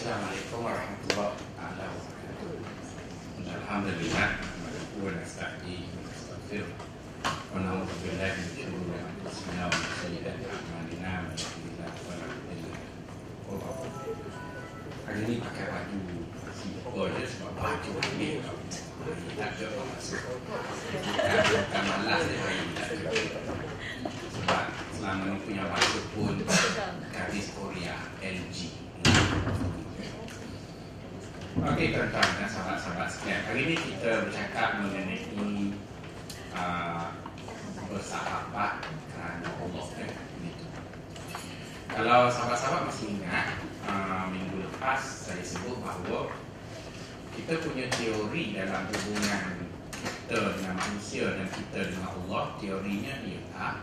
Assalamualaikum warahmatullahi wabarakatuh. Alhamdulillah, wa nasta'in wa nastaghfir Okey tuan-tuan dan sahabat-sahabat sekalian Hari ini kita bercakap mengenai uh, Bersahabat kerana Allah kan? Kalau sahabat-sahabat masih ingat uh, Minggu lepas saya sebut bahawa Kita punya teori dalam hubungan kita dengan manusia dan kita dengan Allah Teorinya ialah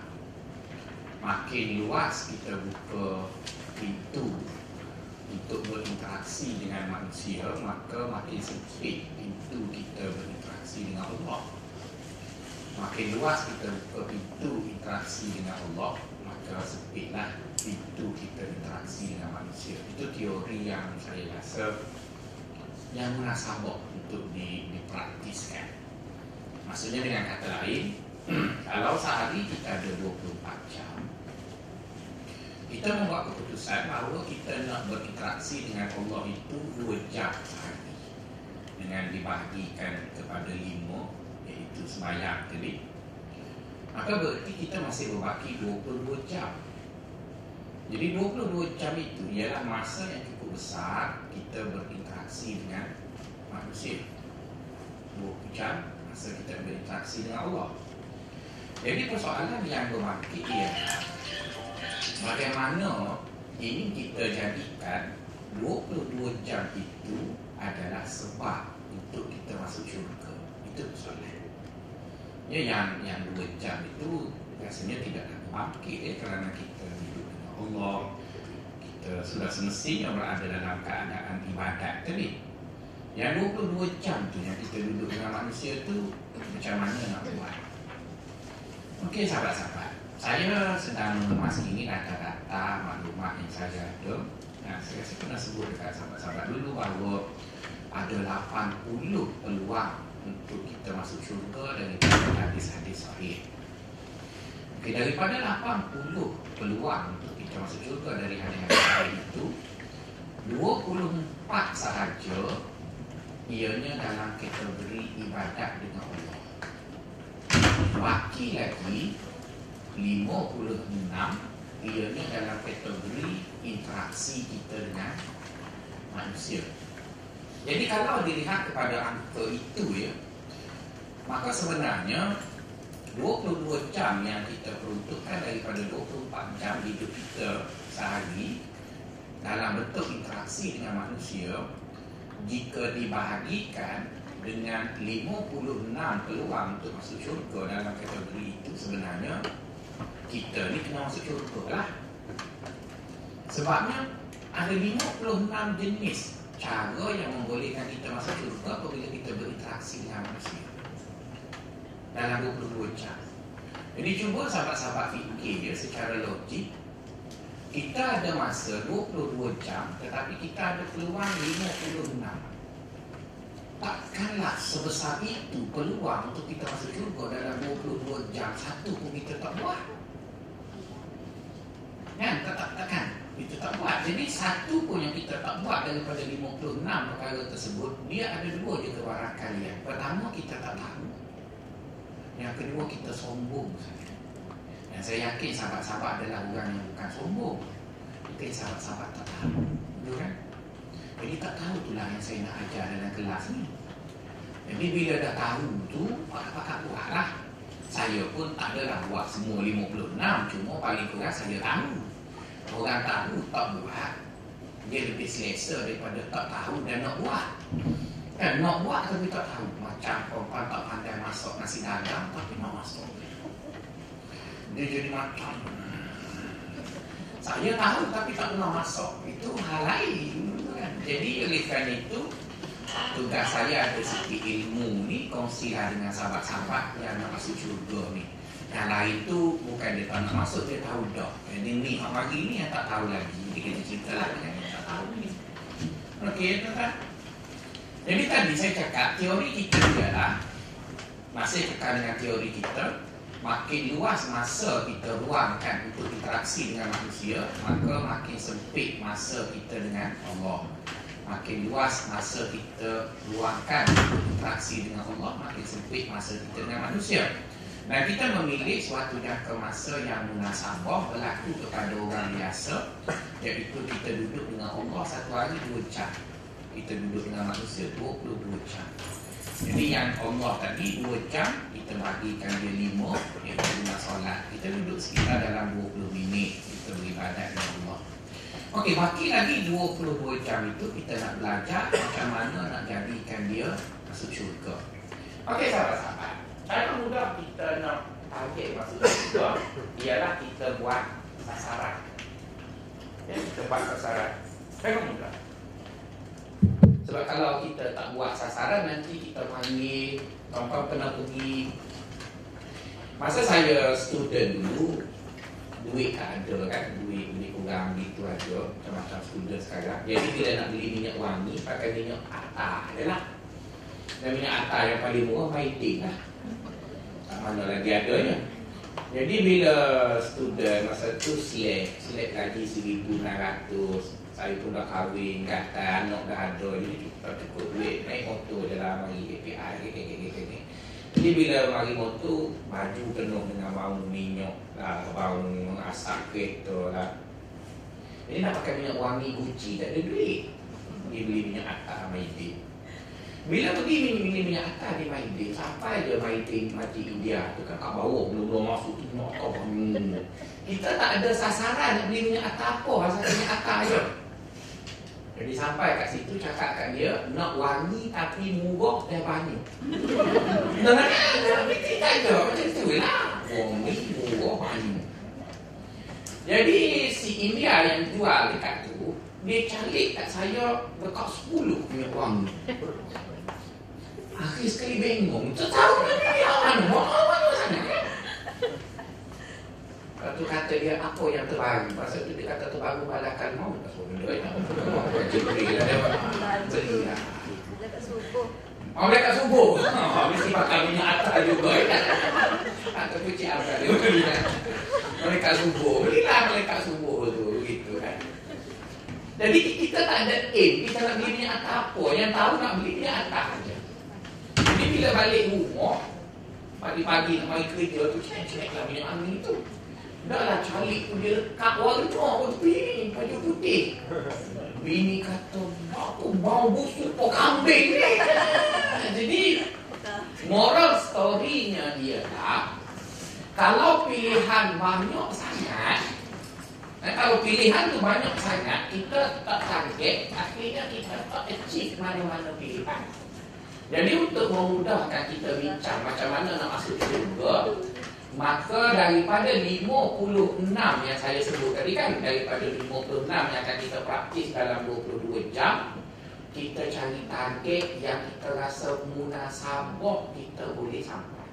Makin luas kita buka pintu untuk berinteraksi dengan manusia maka makin sempit pintu kita berinteraksi dengan Allah. Makin luas kita buka pintu interaksi dengan Allah maka sempitlah pintu kita interaksi dengan manusia. Itu teori yang saya rasa yang munasabah untuk dipraktiskan. Maksudnya dengan kata lain kalau sehari kita ada 24 jam kita membuat keputusan bahawa kita nak berinteraksi dengan Allah itu dua jam sehari dengan dibahagikan kepada lima iaitu sembahyang tadi. Maka berarti kita masih berbaki 22 jam. Jadi 22 jam itu ialah masa yang cukup besar kita berinteraksi dengan manusia. 20 jam masa kita berinteraksi dengan Allah. Jadi persoalan yang berbangkit ialah bagaimana ini kita jadikan 22 jam itu adalah sebab untuk kita masuk syurga. Itu persoalan ya yang yang 2 jam itu rasanya tidak akan bangkit ya, kerana kita hidup dengan Allah. Kita sudah semestinya berada dalam keadaan ibadat tadi. Yang 22 jam tu yang kita duduk dengan manusia tu macam mana nak buat? Okey sahabat-sahabat saya sedang mengemas ini data-data maklumat yang saya ada Nah, saya rasa pernah sebut dekat sahabat-sahabat dulu bahawa ada 80 peluang untuk kita masuk syurga daripada hadis-hadis sahih. Okay, daripada 80 peluang untuk kita masuk syurga dari hadis-hadis sahih itu 24 sahaja ianya dalam kategori ibadat dengan Allah. Baki lagi 56 ianya dalam kategori interaksi kita dengan manusia. Jadi kalau dilihat kepada angka itu ya, maka sebenarnya 22 jam yang kita peruntukkan daripada 24 jam hidup kita sehari dalam bentuk interaksi dengan manusia jika dibahagikan dengan 56 peluang untuk masuk syurga dalam kategori itu sebenarnya kita ni kena masuk syurga lah. Sebabnya ada 56 jenis cara yang membolehkan kita masuk syurga apabila kita berinteraksi dengan manusia. Dalam 22 jam. Jadi cuba sahabat-sahabat fikir je secara logik kita ada masa 22 jam tetapi kita ada peluang 56 takkanlah sebesar itu peluang untuk kita masuk syurga dalam 22 jam. Satu pun kita tak buat Kan? Tak, tak, takkan. Itu tak buat. Jadi satu pun yang kita tak buat daripada 56 perkara tersebut, dia ada dua je kebarakan yang. Pertama, kita tak tahu. Yang kedua, kita sombong. Dan saya yakin sahabat-sahabat adalah orang yang bukan sombong. Mungkin sahabat-sahabat tak tahu. Betul kan? Jadi tak tahu itulah yang saya nak ajar dalam kelas ni. Jadi bila dah tahu tu, pakat-pakat buatlah. Saya pun tak adalah buat semua 56 Cuma paling kurang saya tahu. Orang tahu tak buat. Dia lebih selesa daripada tak tahu dan nak buat. Kan nak buat tapi tak tahu. Macam perempuan tak pandai masak nasi dagang Tapi nak masak. Dia jadi macam Saya tahu tapi tak pernah masak. Itu hal lain kan? Jadi oleh kerana itu tugas saya ada sikit ilmu ni kongsilah dengan sahabat-sahabat yang masuk syurga ni. Yang lain tu bukan dia tak nak masuk dia tahu dah jadi ni hari ni yang tak tahu lagi. Dia kena cerita lah yang tak tahu ni. Okey, tuan-tuan. Jadi tadi saya cakap teori kita ialah masih cakap dengan teori kita makin luas masa kita ruangkan untuk interaksi dengan manusia maka makin sempit masa kita dengan Allah makin luas masa kita ruangkan untuk interaksi dengan Allah makin sempit masa kita dengan manusia. Dan kita memilih suatu jangka masa yang munasabah berlaku kepada orang biasa iaitu kita duduk dengan Allah satu hari dua jam. Kita duduk dengan manusia 22 jam. Jadi yang Allah tadi dua jam kita bagikan dia lima iaitu lima solat. Kita duduk sekitar dalam 20 minit kita beribadat dengan Allah Okey, baki lagi 22 jam itu kita nak belajar macam mana nak jadikan dia masuk syurga. Okey, sahabat-sahabat. Cara mudah kita nak target masuk syurga ialah kita buat sasaran. Ya, kita buat sasaran. Cara mudah. Sebab kalau kita tak buat sasaran nanti kita panggil kawan-kawan pernah pergi Masa saya student dulu Duit tak ada kan Duit duit kurang gitu aja Macam-macam student sekarang Jadi bila nak beli minyak wangi Pakai minyak atar je lah Dan minyak atar yang paling murah Maidin lah Tak mana lagi adanya Jadi bila student masa tu selek Selek lagi 1600 saya pun dah kahwin, kata anak dah ada Jadi kita cukup duit, naik motor je lah Mari kek Jadi bila mari motor, baju penuh dengan bau minyak lah Bau asap kereta lah. Jadi nak pakai minyak wangi Gucci, tak ada duit. Dia beli minyak atas Maidin bila pergi minyak minyak atas di Maidin Sampai je Maidin mati India. Tu kan kat bawah belum belum masuk tu Kita tak ada sasaran nak beli minyak atas apa Asal minyak atas je. Jadi sampai kat situ cakap kat dia Nak wangi tapi murah dan banyak. Dan nak fikir tak je Macam tu lah Murah banyak Jadi si India yang jual dekat tu Dia calik kat saya Dekat 10 minyak wangi Akhir sekali bengong. Tahu minyak wangi Mana? Sana Lepas tu kata dia apa yang terbaru? Masa tu dia kata terbaru balakan mau Tak suruh benda ya Jibril lah dia. Beri lah Oh dekat subuh. Oh, Mesti pakai minyak atas juga. Ya Atau kucing apa dia lah Mereka subuh. Berilah mereka subuh tu. Gitu kan. Jadi kita tak ada aim. Kita nak beli minyak atas apa? Yang tahu nak beli minyak atas aja. Jadi bila balik rumah Pagi-pagi nak mari kerja tu Cek-cek lah minyak angin tu. Dah lah calik tu dia lekat. Warna pun bini baju putih. Bini kata, aku bau busuk pok kambing ni. Jadi, moral story-nya dia lah, kalau pilihan banyak sangat, eh, kalau pilihan tu banyak sangat, kita tak target, akhirnya kita tak achieve mana-mana pilihan. Jadi untuk memudahkan kita bincang macam mana nak masuk syurga, Maka daripada 56 yang saya sebut tadi kan Daripada 56 yang akan kita praktis dalam 22 jam Kita cari target yang kita rasa munasabah kita boleh sampai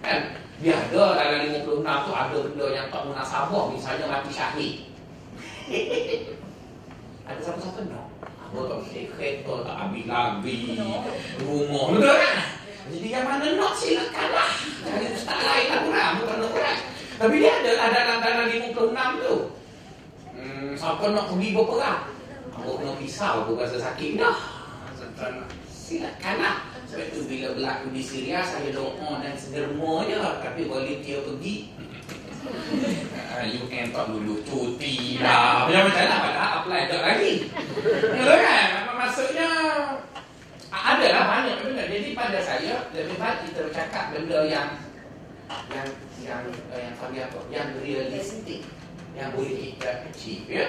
Kan? Dia ada dalam 56 tu ada benda yang tak munasabah Misalnya mati syahid Ada siapa-siapa nak? Apa tak kereta tak ambil lagi Rumah Betul kan? Jadi yang mana nak silakanlah. Jadi ustaz lain lah kurang, bukan nak kurang. Tapi dia ada ada dalam 56 tu. Hmm, siapa nak pergi berperang? Aku kena pisau, aku rasa sakit dah. Silakanlah. Sebab itu bila berlaku di Syria, saya doa dan sederma je. Tapi boleh dia pergi. UN tak dulu cuti lah. Macam-macam lah. Padahal apply tak lagi. Betul kan? Maksudnya, adalah banyak benda. Jadi pada saya lebih baik kita bercakap benda yang yang yang uh, yang kami apa? Yang realistik yang boleh kita achieve ya.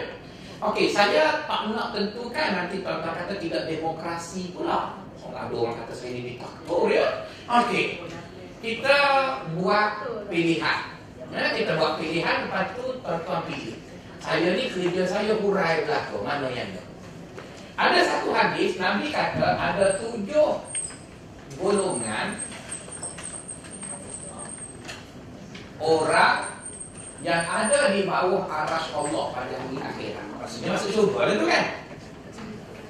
Okey, saya tak nak tentukan nanti tuan-tuan kata tidak demokrasi pula. Orang ada orang kata saya ini diktator ya. Okey. Kita buat pilihan. Ya, kita buat pilihan lepas tu tuan-tuan pilih. Saya ni kerja saya hurai belakang mana yang ada. Ada satu hadis Nabi kata ada tujuh golongan orang yang ada di bawah aras Allah pada hari akhirat. Maksudnya masuk syurga itu kan?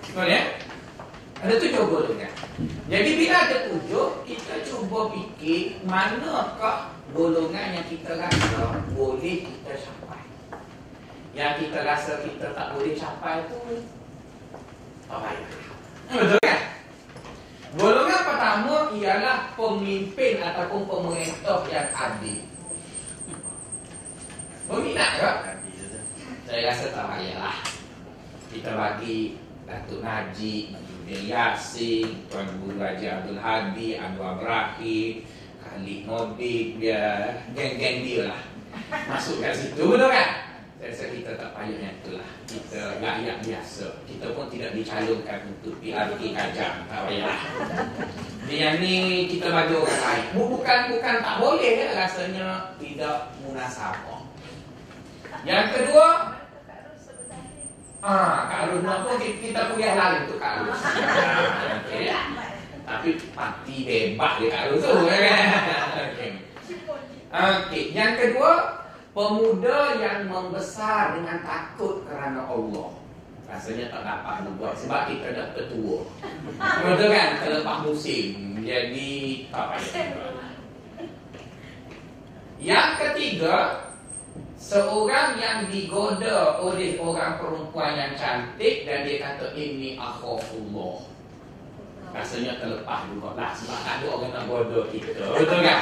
Betul ya? Ada tujuh golongan. Jadi bila ada tujuh, kita cuba fikir manakah golongan yang kita rasa boleh kita capai. Yang kita rasa kita tak boleh capai tu? Betul kan? Golongan pertama ialah pemimpin ataupun pemerintah yang adil. Berminat tak? Saya rasa tak payahlah. Kita bagi Datuk Najib, Nurdin Yassin, Tuan Guru Raja Abdul Hadi, Anwar Ibrahim, Khalid Nordin, dia geng-geng dia lah. Masuk kat situ betul kan? Saya rasa kita tak payah yang itulah. Kita rakyat biasa. Kita pun tidak dicalonkan untuk PRT kajang. Tak payah. Ni yang ni kita bagi orang lain. Bukan bukan tak boleh ya, rasanya tidak munasabah. Yang kedua, Ah, Kak Arus nak pun kita kuliah lain tu Kak Arus. okay. Tapi pati bebas dia Kak tu. okay. okay. Yang kedua, pemuda yang membesar dengan takut kerana Allah. Rasanya tak dapat buat sebab kita dah tertua. Betul kan? Terlepas musim. Jadi tak payah. Yang ketiga, Seorang yang digoda oleh orang perempuan yang cantik dan dia kata ini akhafullah. Rasanya terlepas juga lah sebab tak ada orang nak goda kita. Betul kan?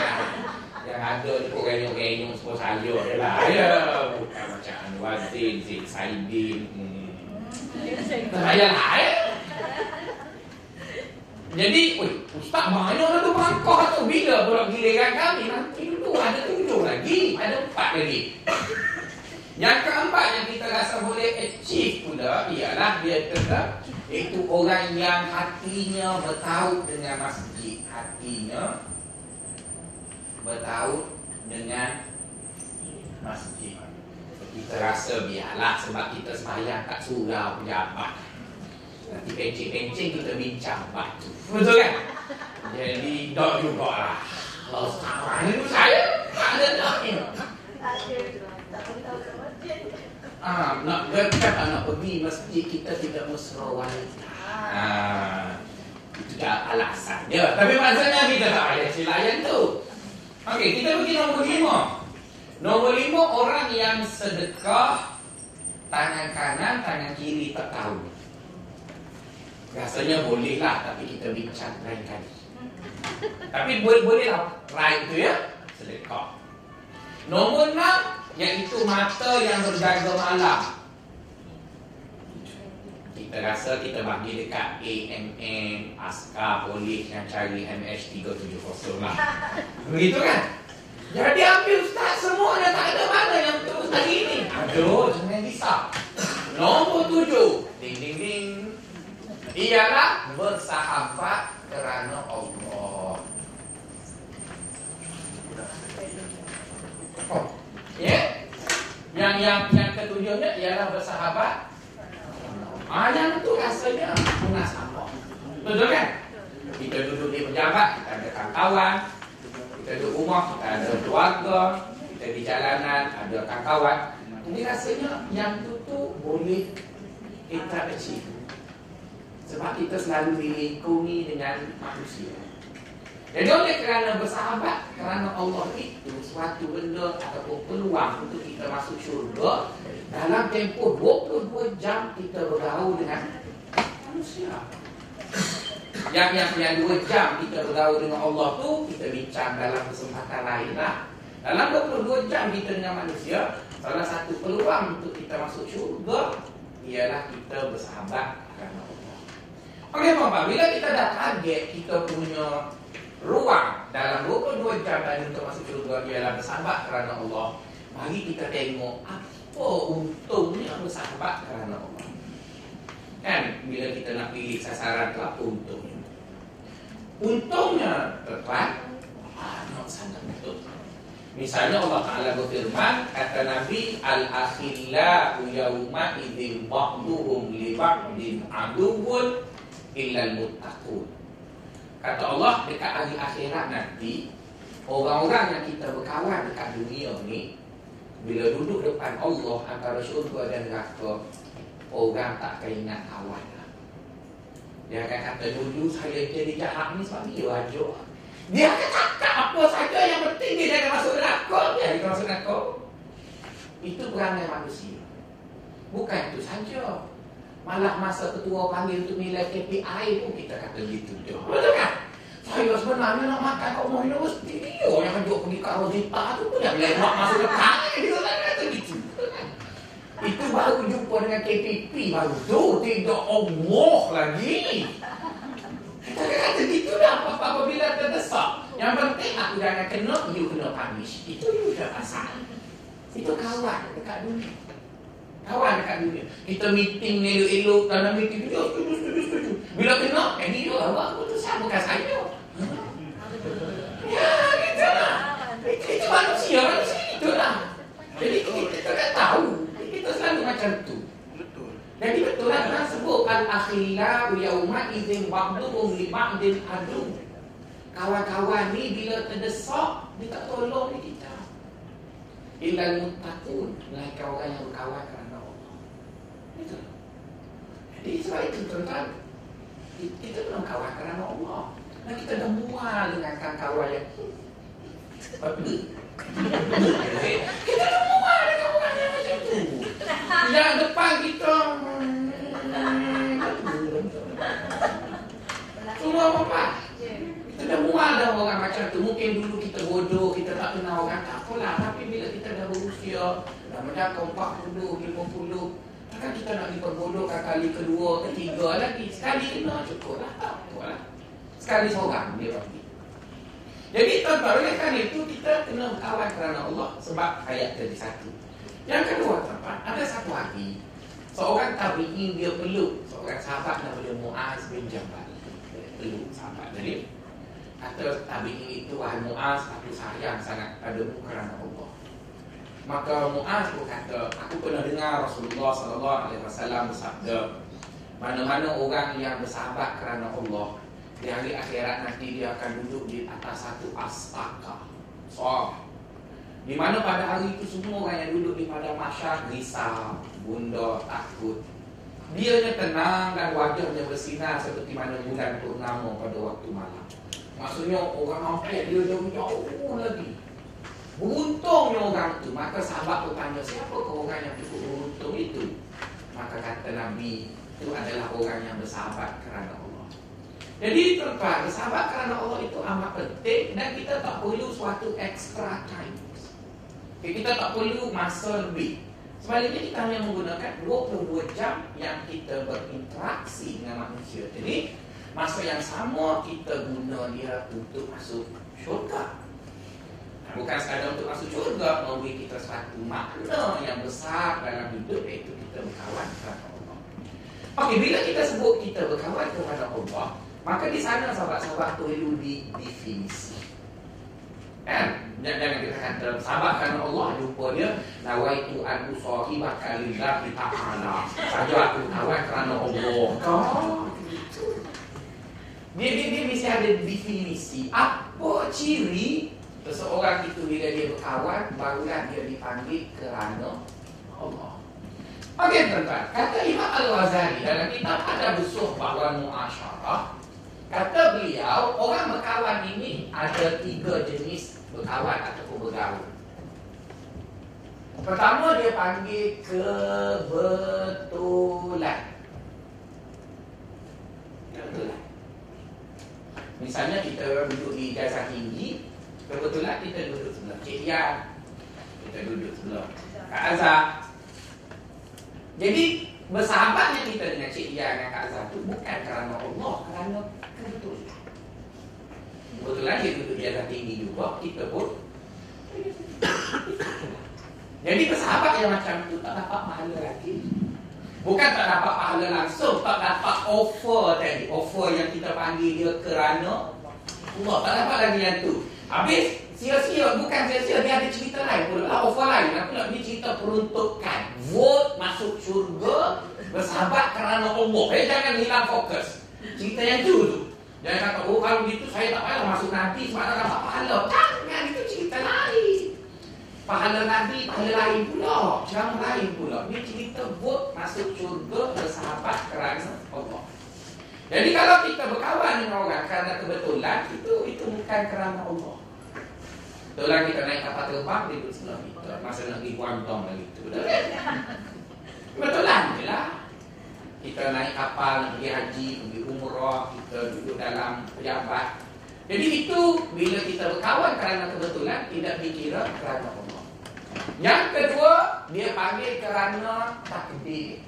Yang ada ni pun renyong-renyong semua saya je lah. Ya, bukan macam Anwarin, Zin Saidin. Hmm. Tak payah lah ya. Jadi, oi, Ustaz mana tu bangkah tu? Bila pula giliran kami? Nanti dulu ada tujuh lagi. Ada empat lagi. Yang keempat yang kita rasa boleh achieve pula ialah dia tetap itu orang yang hatinya bertaut dengan masjid. Hatinya bertaut dengan masjid. Kita rasa biarlah sebab kita sembahyang kat surau pejabat. Nanti pencing-pencing kita bincang batu. Betul kan? Jadi dok juga lah. Kalau sekarang ni saya tak ada dok ni. Ah, nak dekat nak pergi masjid kita tidak mesra wanita. Ah, itu dah alasan dia. Tapi maksudnya kita tak payah silayan tu. Okey, kita pergi nombor lima. Nombor lima orang yang sedekah tangan kanan, tangan kiri tak tahu. Rasanya boleh lah Tapi kita bincang lain kali Tapi boleh-boleh lah Right tu ya Sedekah Nombor enam Iaitu mata yang berjaga malam Kita rasa kita bagi dekat AMM Askar Polis yang cari MH370 lah Begitu kan Jadi ambil ustaz semua dah tak ada mana yang terus lagi ni Aduh jangan risau Nombor tujuh Ding ding ding ialah bersahabat kerana Allah. Oh, ya? Yeah? Yang yang yang ketujuhnya ialah bersahabat. Ah, yang itu rasanya munasabah. Betul kan? Kita duduk di pejabat, kita ada kawan, kita duduk rumah, kita ada keluarga, kita di jalanan, ada kawan. Ini rasanya yang itu tu boleh kita achieve. Sebab kita selalu dilingkungi dengan manusia. Jadi oleh kerana bersahabat kerana Allah itu suatu benda ataupun peluang untuk kita masuk syurga dalam tempoh 22 jam kita bergaul dengan manusia. Yang yang yang dua jam kita bergaul dengan Allah tu kita bincang dalam kesempatan lain lah. Dalam 22 jam kita dengan manusia, salah satu peluang untuk kita masuk syurga ialah kita bersahabat kerana Allah. Okey Bapak, bila kita dah target kita punya ruang dalam 22 jam tadi untuk masuk syurga ialah bersahabat kerana Allah. Mari kita tengok apa untungnya bersahabat kerana Allah. Kan bila kita nak pilih sasaran tu apa untungnya? Untungnya tepat banyak sangat betul. Misalnya Allah Ta'ala berfirman Kata Nabi Al-akhillahu yawma idhin Ba'duhum li ba'din aduwun illal muttaqun. Kata Allah dekat hari akhirat nanti orang-orang yang kita berkawan dekat dunia ni bila duduk depan Allah antara syurga dan neraka orang tak akan ingat kawan lah. Dia akan kata dulu saya jadi jahat ni sebab dia ajar. Dia akan cakap apa saja yang penting dia jangan masuk neraka. Dia akan masuk neraka. Itu perangai manusia. Bukan itu saja. Malah masa ketua panggil untuk nilai KPI pun kita kata gitu. Betul kan? Saya sebenarnya nak makan kat rumah universiti dia yang duduk pergi kat Rosita tu pun dah lewat masuk ke tangan dia kata gitu. Itu baru jumpa dengan KPP baru tu tidak Allah lagi. Kita kata gitu dah apa-apa bila terdesak. Yang penting aku jangan kena, you kena punish. Itu you dah pasal. Itu kawan dekat dunia. Kawan dekat dunia. Kita meeting elok-elok dalam meeting. Setuju, setuju, setuju, setuju. Bila kena, eh dia awak putusan bukan saya. Ya, gitu lah. Itu, itu manusia, manusia itu lah. Jadi kita tak tahu. Kita selalu macam tu. Betul. Jadi betul lah Tuhan sebut Al-akhila yauma izin ba'duhum li ba'din adu. Kawan-kawan ni bila terdesak dia tak tolong ni kita. Illa muttaqun, melainkan orang yang berkawan kerana Allah. Itu. Jadi sebab itu tuan-tuan kita belum kawan kerana Allah. Dan kita mual dengan kawan yang Kita dah mual dengan orang yang macam tu. Yang depan kita. Semua apa? Kita dah mual dah orang macam tu. Mungkin dulu kita bodoh Kita tak kenal orang. Tak apalah. Tapi bila kita dah berusia Dah menjangkau 40, 50 Takkan kita nak diperbodohkan kali kedua, ketiga lagi. Sekali kena cukup lah. Tak apalah. Sekali seorang dia pergi Jadi tuan-tuan oleh kerana itu Kita kena kawan kerana Allah Sebab ayat tadi satu. Yang kedua tuan-tuan Ada satu hari Seorang tabi'in dia peluk. Seorang sahabat nama dia Mu'az bin Jabal. Dia Peluk sahabat jadi Kata tabi'in itu Wahai Mu'az Aku sayang sangat padamu kerana Allah. Maka Mu'az pun kata Aku pernah dengar Rasulullah SAW bersabda Mana-mana orang yang bersahabat kerana Allah Di hari akhirat nanti dia akan duduk di atas satu astaka So di mana pada hari itu semua orang yang duduk di padang masyar risau, bunda, takut. Dia nya tenang dan wajahnya bersinar seperti mana bulan purnama pada waktu malam. Maksudnya orang nampak dia jauh jauh lagi. Beruntungnya orang itu. Maka sahabat tu tanya, siapa orang yang cukup beruntung itu? Maka kata Nabi, itu adalah orang yang bersahabat kerana Allah. Jadi tuan-tuan, bersahabat kerana Allah itu amat penting dan kita tak perlu suatu extra time. Okay, kita tak perlu masa lebih. Sebaliknya kita hanya menggunakan 22 jam yang kita berinteraksi dengan manusia. Jadi masa yang sama kita guna dia untuk masuk syurga. Bukan sekadar untuk masuk syurga, memberi kita satu makna yang besar dalam hidup iaitu kita berkawan kepada Allah. Okey, bila kita sebut kita berkawan kepada Allah, maka di sana sahabat-sahabat perlu didefinisi. Kan? Jangan kita kata sahabat kerana Allah jumpa dia Nawaitu an usahibah kalillah ta'ala. Saja aku kawan kerana Allah. Dia, dia, dia mesti ada definisi. Apa ciri Seseorang itu bila dia berkawan Barulah dia dipanggil kerana Allah. Okey tuan-tuan. Kata Imam Al-Ghazali dalam kitab ada besuh bahawa mu'asyarah Kata beliau Orang berkawan ini ada tiga jenis berkawan ataupun bergaul. Pertama dia panggil kebetulan. Kebetulan. Misalnya kita duduk di jasa tinggi, kebetulan kita duduk sebelah Cik Yan. Kita duduk sebelah Kak Azhar. Jadi bersahabatnya kita dengan Cik Yan dan Kak Azhar itu bukan kerana Allah, kerana Kebetulan dia duduk di atas tinggi juga Kita pun. Jadi bersahabat yang macam tu Tak dapat pahala lagi. Bukan tak dapat pahala langsung Tak dapat offer tadi. Offer yang kita panggil dia kerana Allah tak dapat lagi yang tu. Habis sia-sia Bukan sia-sia Dia ada cerita lain pula lah, Offer lain. Aku nak ni cerita peruntukan. Vote masuk syurga Bersahabat kerana Allah. Eh jangan hilang fokus. Cerita yang tu tu Jangan kata, oh kalau gitu saya tak payah masuk nanti sebab tak dapat pahala. Jangan, itu cerita lain. Pahala nanti, pahala lain pula. Jangan lain pula. Ini cerita buat masuk syurga bersahabat kerana Allah. Jadi kalau kita berkawan dengan orang kerana kebetulan itu itu bukan kerana Allah. Kebetulan kita naik kapal terbang dia duduk sebelah kita masa nak pergi Guangdong lagi tu. Kebetulan je lah. Kita naik kapal pergi haji, pergi umrah, kita duduk dalam pejabat. Jadi itu bila kita berkawan kerana kebetulan tidak dikira kerana Allah. Yang kedua, dia panggil kerana takdir.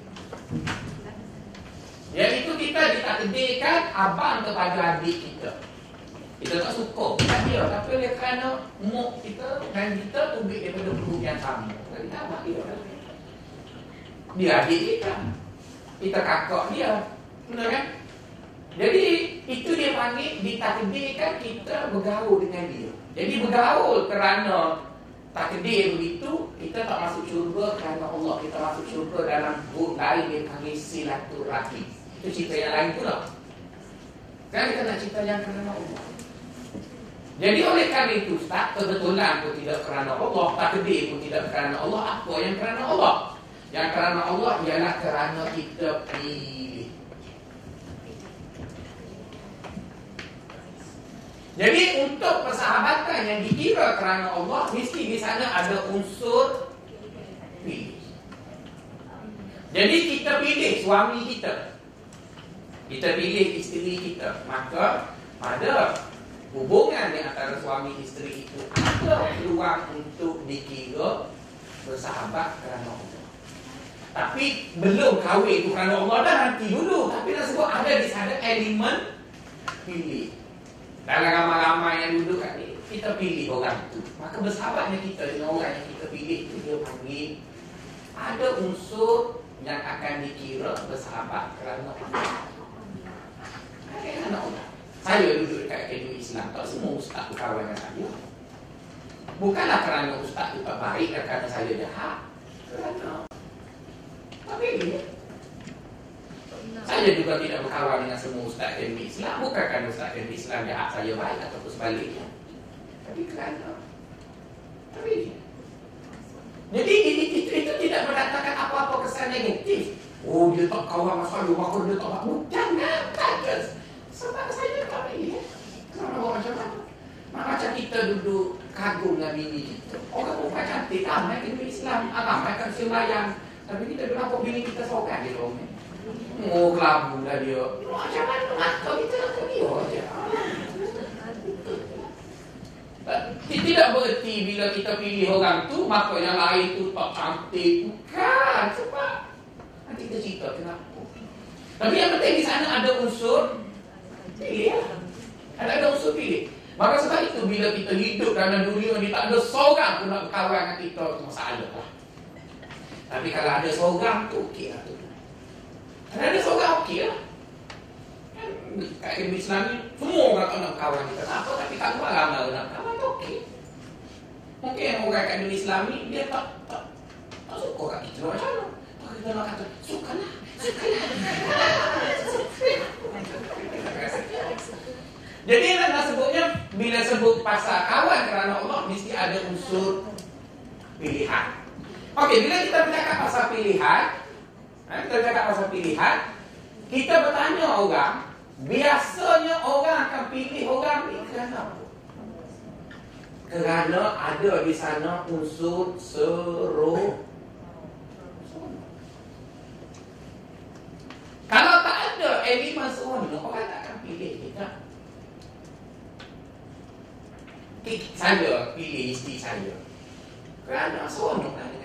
Iaitu kita ditakdirkan abang kepada adik kita. Kita tak suka bukan dia tapi oleh kerana muk kita dan kita tubik daripada perut yang sama. Abang dia. Dia adik kita. Kita kakak dia. Benar kan? Jadi itu dia panggil ditakdirkan kita bergaul dengan dia. Jadi bergaul kerana takdir begitu kita tak masuk syurga kerana Allah kita masuk syurga dalam buku lain dia panggil silaturahim itu cerita yang lain pula kan kita nak cerita yang kerana Allah jadi oleh kerana itu tak kebetulan pun tidak kerana Allah takdir pun tidak kerana Allah apa yang kerana Allah yang kerana Allah ialah kerana kita pilih. Jadi untuk persahabatan yang dikira kerana Allah Mesti di sana ada unsur pilih. Jadi kita pilih suami kita. Kita pilih isteri kita. Maka ada hubungan di antara suami isteri itu Ada peluang untuk dikira bersahabat kerana Allah Tapi belum kahwin itu kerana Allah dah nanti dulu. Tapi dah sebut ada di sana elemen pilih. Dalam ramai-ramai yang duduk kat ni Kita pilih orang tu. Maka bersahabatnya kita dengan orang yang kita pilih tu Dia panggil Ada unsur yang akan dikira bersahabat Kerana Allah. Saya duduk dekat akademi Islam Tak semua ustaz tu kawan dengan saya. Bukanlah kerana ustaz tu tak baik Dan kerana saya jahat. Kerana Dia saya juga tidak berkawan dengan semua ustaz akademi Islam Bukan kerana ustaz akademi Islam jahat saya baik Ataupun sebaliknya. Tapi kerana Tapi Jadi itu, itu, itu tidak mendatangkan apa-apa kesan negatif. Oh dia tak kawan dengan saya Maka dia tak bukan Jangan tak Sebab saya tak boleh Kerana orang macam mana Macam kita duduk kagum dengan bini kita. Orang perempuan cantik Ramai akademi Islam Ramai kan sembahyang Tapi kita kenapa bini kita seorang je dong. Oh kelabu dah dia. Macam mana mata kita nak dia je tidak bererti bila kita pilih orang tu Maka yang lain tu tak cantik. Bukan Sebab Nanti kita cerita kenapa. Tapi yang penting di sana ada unsur Pilih ya. Ada, ada unsur pilih. Maka sebab itu bila kita hidup dalam dunia ni Tak ada seorang pun nak berkawan dengan kita masalah lah Tapi kalau ada seorang tu Okey lah tu dan ada seorang okey lah. Kan, Islam ni, semua orang tak nak kawan kita. Apa tapi tak luar ramai orang nak kawan tu okey. Mungkin orang kat ilmu Islam ni, dia tak, tak, tak suka kat kita macam mana. Maka kita nak kata, suka lah. Suka lah. Jadi nak sebutnya bila sebut pasal kawan kerana Allah mesti ada unsur pilihan. Okey, bila kita bercakap pasal pilihan, Ha, kita cakap pasal pilihan Kita bertanya orang Biasanya orang akan pilih orang ni Kerana apa? Kerana ada di sana unsur seru. Kalau tak ada elemen seronok Orang tak akan pilih kita. Saya pilih isteri saya. Kerana seronok dia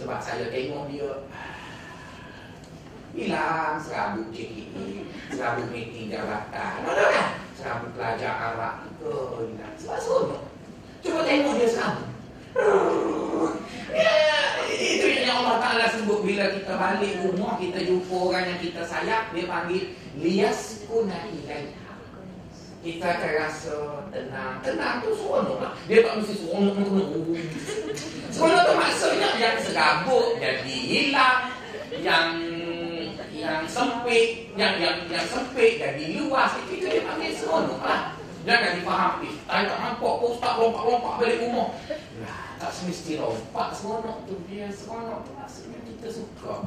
Sebab saya tengok dia hilang serabut JKE, serabut meeting jabatan, kan? Serabut pelajar Arab itu hilang. Sebab seronok. Cuba tengok dia serabut. Ya, itu yang Allah Ta'ala sebut bila kita balik rumah, kita jumpa orang yang kita sayang, dia panggil lias kunai. Kita akan rasa tenang. Tenang tu seronok lah. Dia tak mesti seronok. Seronok tu maksudnya yang serabut jadi hilang. Yang yang sempit, yang yang yang sempit jadi luas itu dia panggil seronok lah. Jangan dipahami. Tak tak nampak kau tak lompat-lompat balik rumah. Lah, tak semesti lompat seronok tu dia seronok tu maksudnya kita suka.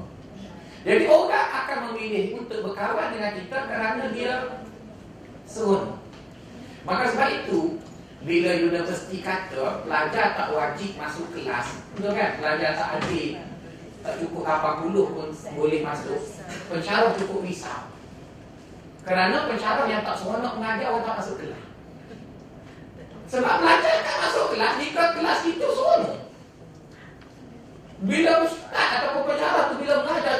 Jadi orang akan memilih untuk berkawan dengan kita kerana dia seronok. Maka sebab itu, bila universiti kata pelajar tak wajib masuk kelas, betul kan? Pelajar tak adil, tak cukup 80 pun boleh masuk. Pencara cukup risau. Kerana pencara yang tak seronok mengajar orang tak masuk kelas. Sebab pelajar tak masuk kelas, jika kelas itu seronok. Bila ustaz ataupun pencara tu bila mengajar,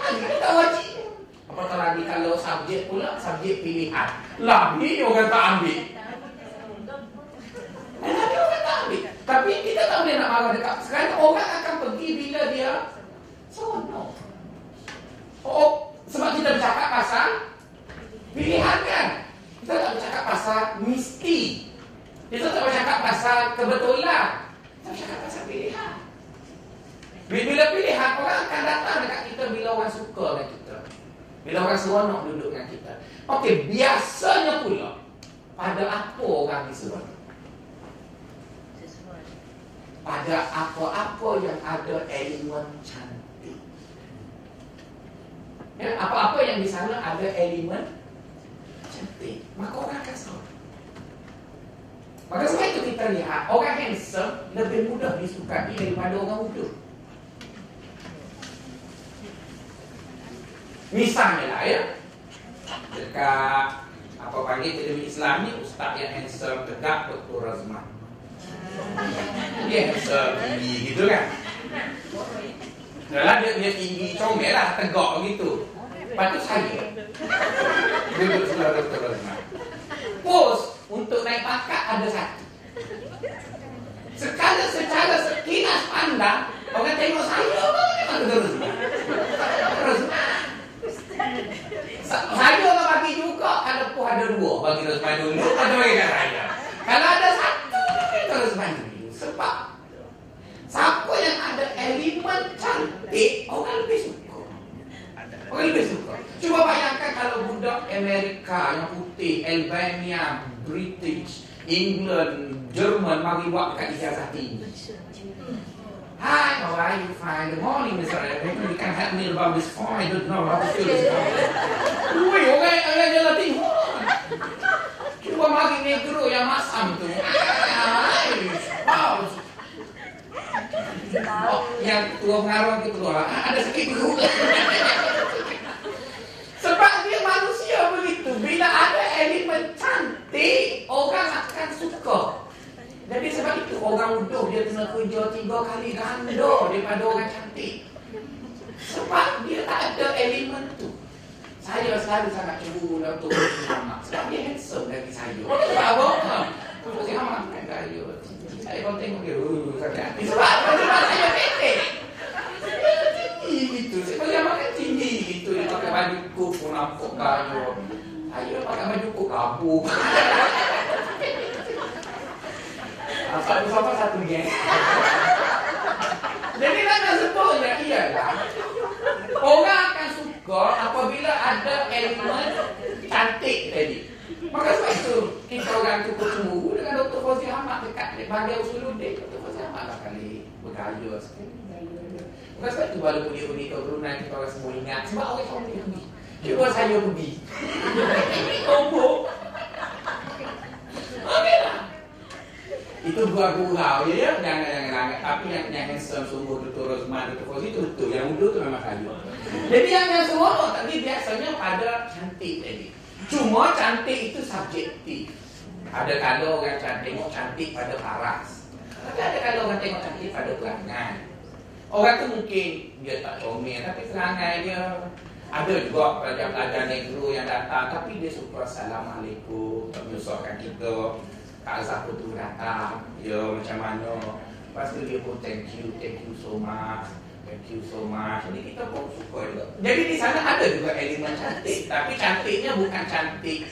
kita wajib. Apatah lagi kalau subjek pula, subjek pilihan. Lah, ni orang tak ambil. Lah, ni orang tak ambil. Tapi kita tak boleh nak marah dekat. Sekarang orang akan pergi bila dia seronok. Oh, sebab kita bercakap pasal pilihan kan? Kita tak bercakap pasal mesti. Kita tak bercakap pasal kebetulan. Kita bercakap pasal pilihan. Bila pilihan, orang akan datang dekat kita bila orang suka dengan kita. Bila orang seronok duduk dengan kita. Okey, biasanya pula, pada apa orang diseronok? Pada apa-apa yang ada elemen cantik. Ya, apa-apa yang di sana ada elemen cantik, maka orang akan seronok. Maka sebab itu kita lihat orang handsome lebih mudah disukai daripada orang muda. Misalnya lah ya Dekat Apa panggil televi Islam ni Ustaz yang handsome tegak Dr. Razman Dia tinggi gitu kan? Dalam dia punya tinggi comel lah Tegak begitu. Lepas tu saya Duduk sebelah Dr. Razman Pos untuk naik pakat ada satu. Sekala secara sekilas pandang Orang tengok saya Memang Dr. Razman saya orang bagi juga Kalau pun ada dua Bagi Rosman dulu kat saya Kalau ada satu Rosman dulu Sebab Siapa yang ada elemen cantik Orang lebih suka Orang lebih suka Cuba bayangkan kalau budak Amerika Yang putih Albania British England Jerman Mari buat kat ijazah tinggi Hi, how are you? Fine. Good morning, Mr. Evans. You can help me about this form. I don't know how to fill this. Ui, orang orang jalan timur. Cuba mari negro yang masam tu. Hai, wow. Oh, yang tua pengaruh itu keluar. Ada sikit guru. Sebab dia manusia begitu. Bila ada elemen cantik, orang akan suka. Jadi sebab itu orang uduh dia kena kerja tiga kali ganda daripada orang cantik. Sebab dia tak ada elemen tu. Saya selalu sangat cemburu Datuk Muhammad sebab dia handsome dari saya. Sebab apa? Datuk Muhammad kan gaya. Kalau tengok dia, uh, sakit hati. Sebab apa? Sebab saya pendek. Dia tinggi gitu. Sebab dia makan tinggi gitu. Dia pakai baju kuk pun nampak gaya. Saya pakai baju kuk kabur. Satu sama satu geng. Jadi nak sebutnya ialah orang akan suka apabila ada elemen cantik tadi. Maka sebab itu kita orang tu bertemu dengan Dr. Fauzi Ahmad dekat Bandar Usuluddin. Dr. Fauzi Ahmad lah kali bergaya sekali. Maka sebab itu walaupun dia pergi ke Brunei kita orang semua ingat. Sebab orang tahu dia pergi. Cuba saya pergi. Tombok. Okey lah. Itu dua gurau ya, ya. Jangan langit. Tapi yang yang handsome sungguh Dr. Rosman, Dr. Fauzi itu betul. Yang muda tu memang kayu. Jadi yang yang semua tadi biasanya pada cantik tadi. Cuma cantik itu subjektif. Ada kalau orang cantik cantik pada paras. Tapi ada kalau orang tengok cantik pada perangai. Orang tu mungkin dia tak comel tapi perangai dia. Ada juga pelajar-pelajar negro yang datang tapi dia suka Assalamualaikum tak menyusahkan kita. Kak Azhar tu datang. Ya macam mana? Lepas tu dia pun thank you Thank you so much Thank you so much. Jadi kita pun suka juga. Jadi di sana ada juga elemen cantik Tapi cantiknya bukan cantik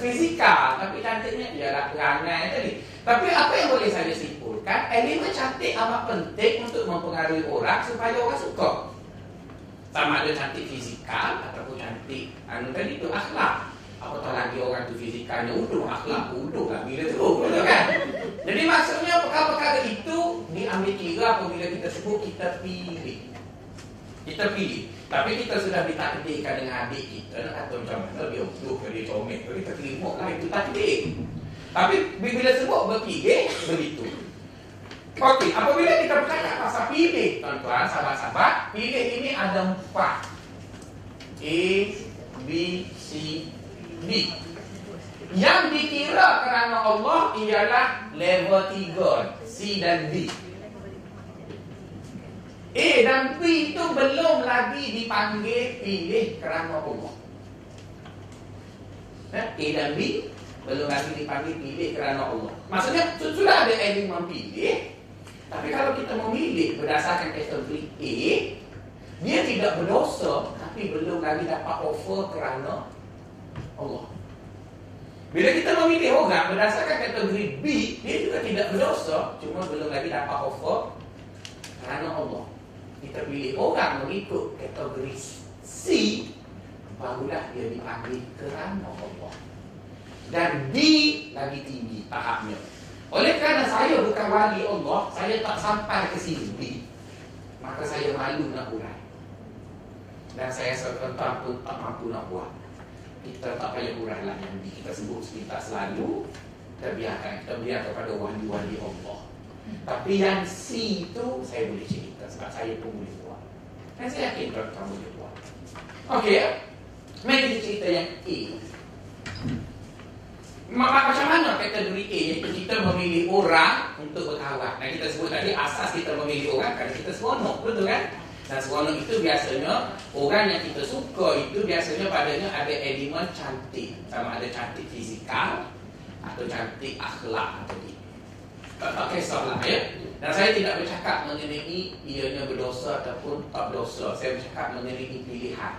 Fizikal Tapi cantiknya ialah perangai tadi. Tapi apa yang boleh saya simpulkan Elemen cantik amat penting Untuk mempengaruhi orang Supaya orang suka. Sama ada cantik fizikal Ataupun cantik Anu tadi itu akhlak. Apatah lagi orang tu fizikalnya uduh akhlak uduh lah bila tu betul kan? Jadi maksudnya perkara-perkara itu diambil kira apabila kita sebut kita pilih Kita pilih. Tapi kita sudah ditakdirkan dengan adik kita nak kata macam mana dia utuh ke dia comel ke kita terima lah itu takdir. Tapi bila sebut berpilih begitu. Okey, apabila kita bercakap pasal pilih, tuan-tuan, sahabat-sahabat, pilih ini ada empat. A, B, C, D. Yang dikira kerana Allah ialah level 3, C dan D. A dan B itu belum lagi dipanggil pilih kerana Allah. Eh, A dan B belum lagi dipanggil pilih kerana Allah. Maksudnya sudah ada elemen pilih, tapi kalau kita memilih berdasarkan kategori A, dia tidak berdosa, tapi belum lagi dapat offer kerana Allah. Bila kita memilih orang berdasarkan kategori B, dia juga tidak berdosa, cuma belum lagi dapat offer kerana Allah kita pilih orang mengikut kategori C barulah dia dipanggil kerana Allah. Dan D lagi tinggi tahapnya. Oleh kerana saya bukan wali Allah saya tak sampai ke sini. D. Maka saya malu nak urai. Dan saya sebentar pun tak mampu nak buat. Kita tak payah urai lah yang kita sebut kita selalu kita biarkan kita biarkan kepada wali-wali Allah. Tapi yang C itu saya boleh cerita sebab saya pun boleh buat. Dan saya yakin kalau kamu boleh buat. Okey ya. Mari kita cerita yang A. Macam mana kategori A Iaitu kita memilih orang untuk berkawan Dan kita sebut tadi asas kita memilih orang Kerana kita seronok, betul kan? Dan seronok itu biasanya Orang yang kita suka itu biasanya padanya ada elemen cantik Sama ada cantik fizikal Atau cantik akhlak atau gitu tak kisahlah ya. Dan saya tidak bercakap mengenai ianya berdosa ataupun tak berdosa. Saya bercakap mengenai pilihan.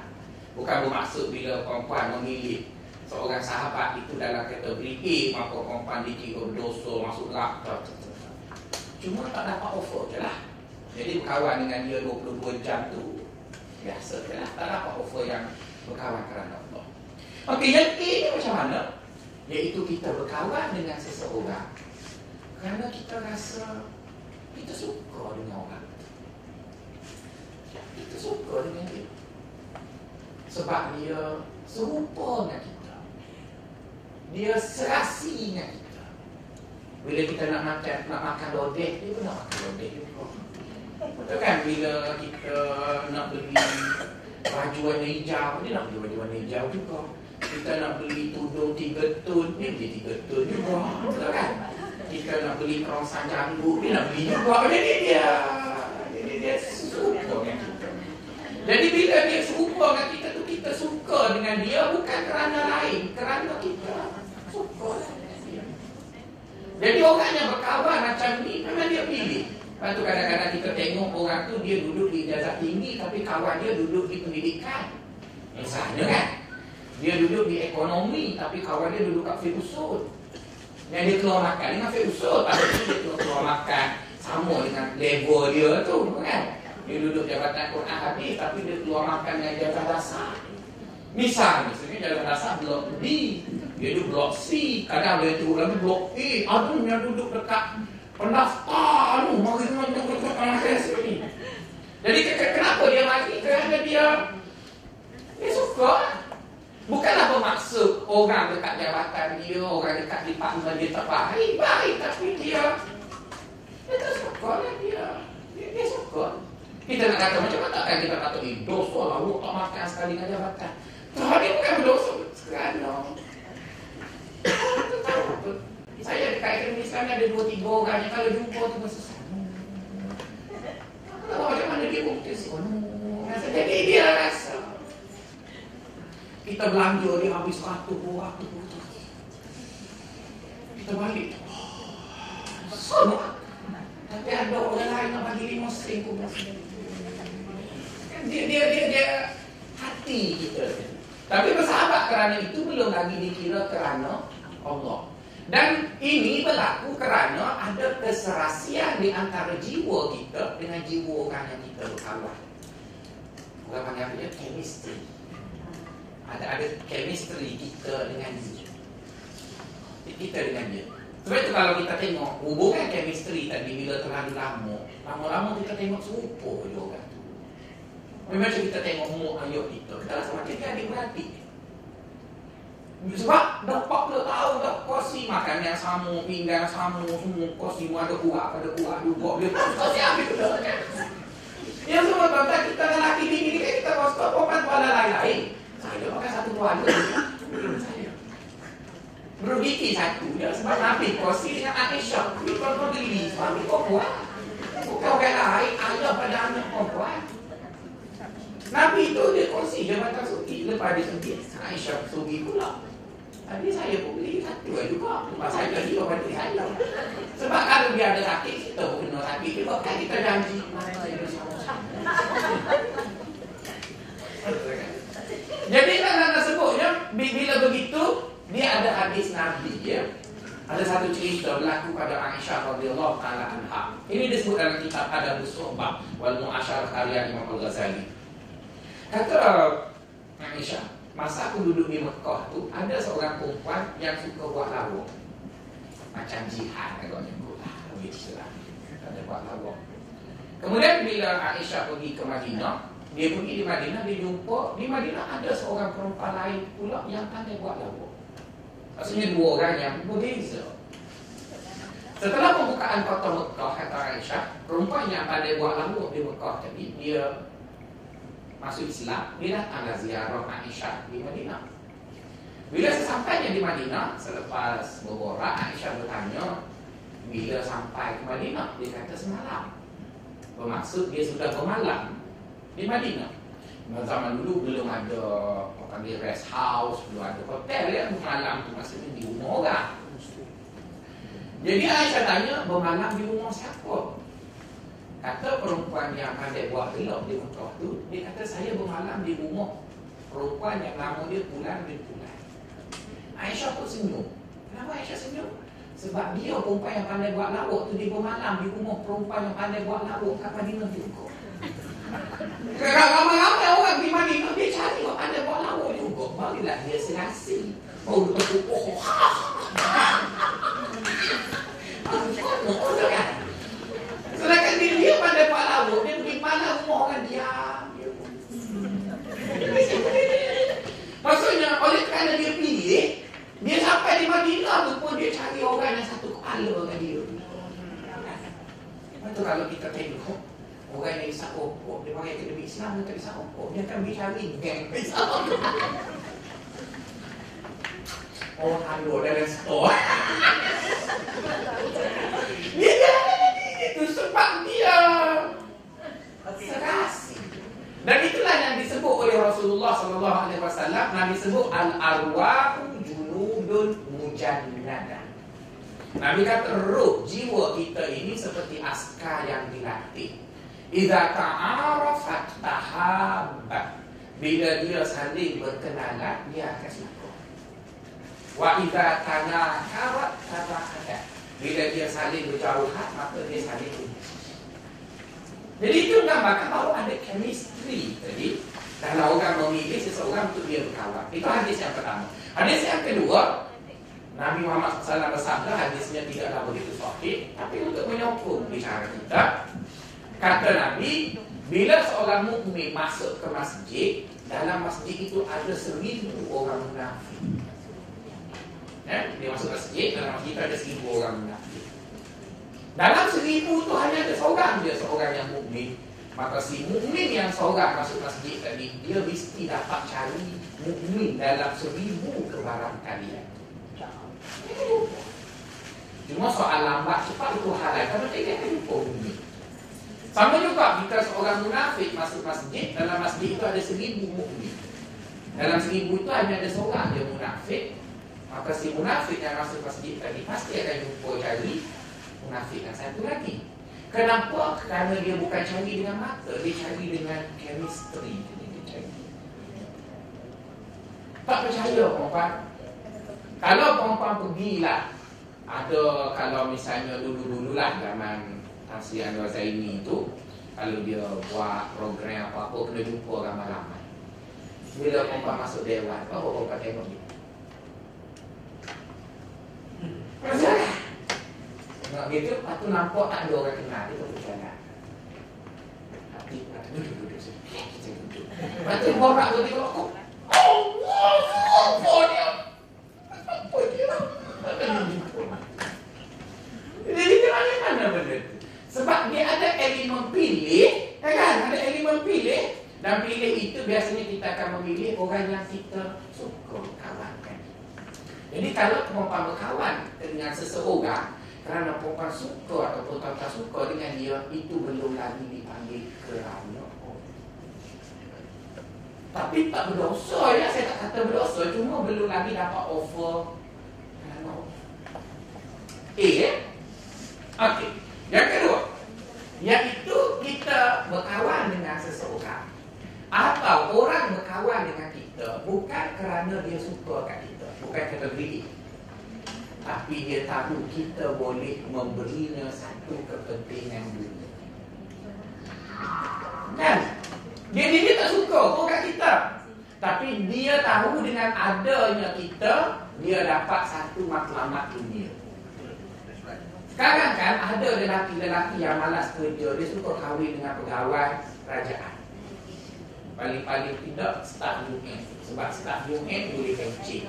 Bukan bermaksud bila perempuan memilih seorang sahabat itu dalam kategori A, maka perempuan dikira berdosa, masuk. Cuma tak dapat offer je lah. Jadi berkawan dengan dia 22 jam tu biasa je lah. Tak dapat offer yang berkawan kerana Allah. Okey, yang A ni macam mana? Iaitu kita berkawan dengan seseorang kerana kita rasa kita suka dengan orang Kita suka dengan dia Sebab dia serupa dengan kita Dia serasi dengan kita Bila kita nak makan nak makan lodeh, dia pun nak makan lodeh juga Betul kan bila kita nak beli baju warna hijau, dia nak beli baju warna hijau juga Kita nak beli tudung tiga tun, dia beli tiga tun juga Betul kan? Kita nak beli kawasan jambu, dia nak beli juga. Jadi dia, jadi dia serupa dengan kita. Jadi bila dia serupa dengan kita tu, kita suka dengan dia bukan kerana lain, kerana kita suka. Jadi orang yang berkawan macam ni, memang dia pilih. Lepas tu kadang-kadang kita tengok orang tu dia duduk di ijazah tinggi tapi kawan dia duduk di pendidikan. Misalnya kan? Dia duduk di ekonomi tapi kawan dia duduk kat filosofi. Yang dia keluar makan. Dengan Fik Usul tu dia keluar, makan. Sama dengan level dia tu kan? Dia duduk jabatan Quran habis Tapi dia keluar makan dengan jabatan dasar. Misal misalnya jabatan dasar blok B. Dia duduk blok C. Kadang dia turun lagi blok A. Aduh yang duduk dekat pendaftar. Tu Mari dengan dekat anak sini. Jadi kenapa dia mati? Kerana dia Dia suka Bukanlah bermaksud orang dekat jabatan dia, orang dekat department dia tak baik. Baik, tapi dia dia tak suka lah dia. dia. Dia suka. Kita nak kata macam mana kan kita kata eh, dosa lah, lu tak makan sekali dengan jabatan. Tuhan dia bukan berdosa sekarang. Saya dekat ekonomi sekarang ada dua tiga orang yang kalau jumpa tu masa sama. Kalau macam mana dia bukti sih? Jadi dia rasa kita belanja dia habis satu dua ratus Kita balik. Sama. Tapi ada orang lain nak bagi lima sen pun dia, dia, dia, dia hati kita. Tapi bersahabat kerana itu belum lagi dikira kerana Allah. Dan ini berlaku kerana ada keserasian di antara jiwa kita dengan jiwa orang yang kita berkawan. Orang panggil apa dia? Chemistry ada ada chemistry kita dengan dia. Kita dengan dia. Sebab itu kalau kita tengok hubungan chemistry tadi bila terlalu lama lama-lama kita tengok serupa je orang. Tu Memang kita tengok umur ayah kita Kita rasa macam dia adik-beradik sebab dah 40 tahun dah kursi makan yang sama, pinggan sama, semua kursi mu ada kuat, ada kuat juga. Dia kursi ambil tu. Yang semua tuan kita lelaki bini kita, kita kursi perempuan tu ada lain-lain. Keluarga. Saya. Berbiki satu dia sebab Nabi kursi dengan Aisyah. Dia tuan-tuan diri, suami perempuan. Bukan orang lain, ayah pada anak perempuan. Nabi itu dia kursi jabatan suki lepas dia sempit Aisyah suki pula Tadi saya pun beli satu lah juga. Sebab saya beli juga pada saya. Sebab kalau dia ada sakit, kita pun kena sakit juga. Kan kita janji. Jadi kan bila begitu, dia ada hadis Nabi ya. Ada satu cerita berlaku pada Aisyah radhiyallahu taala anha. Ini disebut dalam kitab Adabus Suhbah wal Mu'asyarah karya Imam Al-Ghazali. Kata Aisyah, Masa aku duduk di Mekah tu Ada seorang perempuan yang suka buat lawak Macam jihad Kalau nyebut lah Ada buat lawak Kemudian bila Aisyah pergi ke Madinah Dia pergi di Madinah Dia jumpa Di Madinah ada seorang perempuan lain pula Yang pandai buat lawak Maksudnya dua orang yang berbeza Setelah pembukaan kota Mekah Kata Aisyah Perempuan yang pandai buat lawak di Mekah tadi Dia masuk Islam, dia datanglah ziarah Aisyah di Madinah. Bila sesampainya di Madinah, selepas berborak, Aisyah bertanya, bila sampai ke Madinah? Dia kata semalam. Bermaksud dia sudah bermalam di Madinah. Zaman dulu belum ada apa panggil rest house, belum ada hotel ya, bermalam tu maksudnya di rumah orang. Jadi Aisyah tanya, bermalam di rumah siapa? Kata perempuan yang pandai buat gelap di Mekah tu Dia kata saya bermalam di rumah Perempuan yang nama dia Pulan bin Pulan Aisyah pun senyum Kenapa Aisyah senyum? Sebab dia perempuan yang pandai buat lawak tu Dia bermalam di rumah perempuan yang pandai buat lawak Kata dia juga Ramai-ramai orang di mana Dia cari orang pandai buat lawak juga Bagilah dia serasi Oh, oh, oh, oh, oh. Sedangkan dia, dia pandai buat laut Dia pergi mana rumah orang diam Maksudnya oleh kerana dia pilih Dia sampai di Madinah tu pun Dia cari orang yang satu kepala dengan dia Lepas kalau kita tengok Orang yang isap rokok Dia pakai akademi Islam Dia tak isap rokok Dia akan cari geng Orang halu dalam store Dia itu sebab dia. Serasi. Dan itulah yang disebut oleh Rasulullah sallallahu alaihi wasallam. Nabi sebut al arwahu junudun mujannada. Nabi kata roh jiwa kita ini seperti askar yang dilatih. Idza ta'arafat tahabba. Bila dia saling berkenalan, dia akan suka. Wa idza tanakarat tabahadat. Bila dia saling berjauhan Maka dia saling benci Jadi itu menggambarkan bahawa ada chemistry Jadi Dalam orang memilih seseorang untuk dia berkawan Itu hadis yang pertama Hadis yang kedua Nabi Muhammad SAW bersabda Hadisnya tidaklah begitu sahih Tapi untuk menyokong bicara kita Kata Nabi Bila seorang mukmin masuk ke masjid Dalam masjid itu ada seribu orang munafik. Eh, dia masuk masjid dalam masjid ada seribu orang munafik. Dalam seribu tu hanya ada seorang dia seorang yang mukmin. Maka si mukmin yang seorang masuk masjid tadi dia mesti dapat cari mukmin dalam seribu kebaran kalian. Cuma soal lambat cepat itu kalau tidak akan jumpa mukmin sama juga kita seorang munafik masuk masjid dalam masjid itu ada seribu mukmin dalam seribu itu hanya ada seorang dia munafik Maka si munafik yang masuk masjid tadi Pasti akan jumpa cari Munafik yang satu lagi Kenapa? Kerana dia bukan cari dengan mata Dia cari dengan chemistry. Tak percaya perempuan Kalau perempuan pergilah Ada kalau misalnya dulu-dulu lah Zaman Tansi Anwar Zaini itu Kalau dia buat program apa-apa Kena jumpa ramai-ramai Bila perempuan masuk dewan Apa perempuan tengok dia. Tengok gitu, lepas tu nampak tak ada orang kenal, dia. Dia. Saya saya duduk. Lepas tu borak tu tengok aku. Allah, apa dia? Apa dia? Jadi dari mana benda tu? Sebab dia ada elemen pilih, ya kan? Ada elemen pilih. Dan pilih itu biasanya kita akan memilih orang yang kita suka kawankan. Jadi kalau perempuan berkawan dengan seseorang kerana perempuan suka ataupun tak suka dengan dia, itu belum lagi dipanggil kerana tapi tak berdosa ya, saya tak kata berdosa Cuma belum lagi dapat offer Eh, ya? Okey, yang kedua Iaitu kita berkawan dengan seseorang. Atau orang berkawan dengan kita Bukan kerana dia suka kat kita Bukan kata beri Tapi dia tahu kita boleh memberinya satu kepentingan dunia. Kan? Dia, dia tak suka pun kat kita. Tapi dia tahu dengan adanya kita Dia dapat satu matlamat dunia Sekarang kan ada lelaki-lelaki yang malas kerja Dia suka kahwin dengan pegawai kerajaan. Paling-paling tidak staf UN Sebab staf UN boleh kencing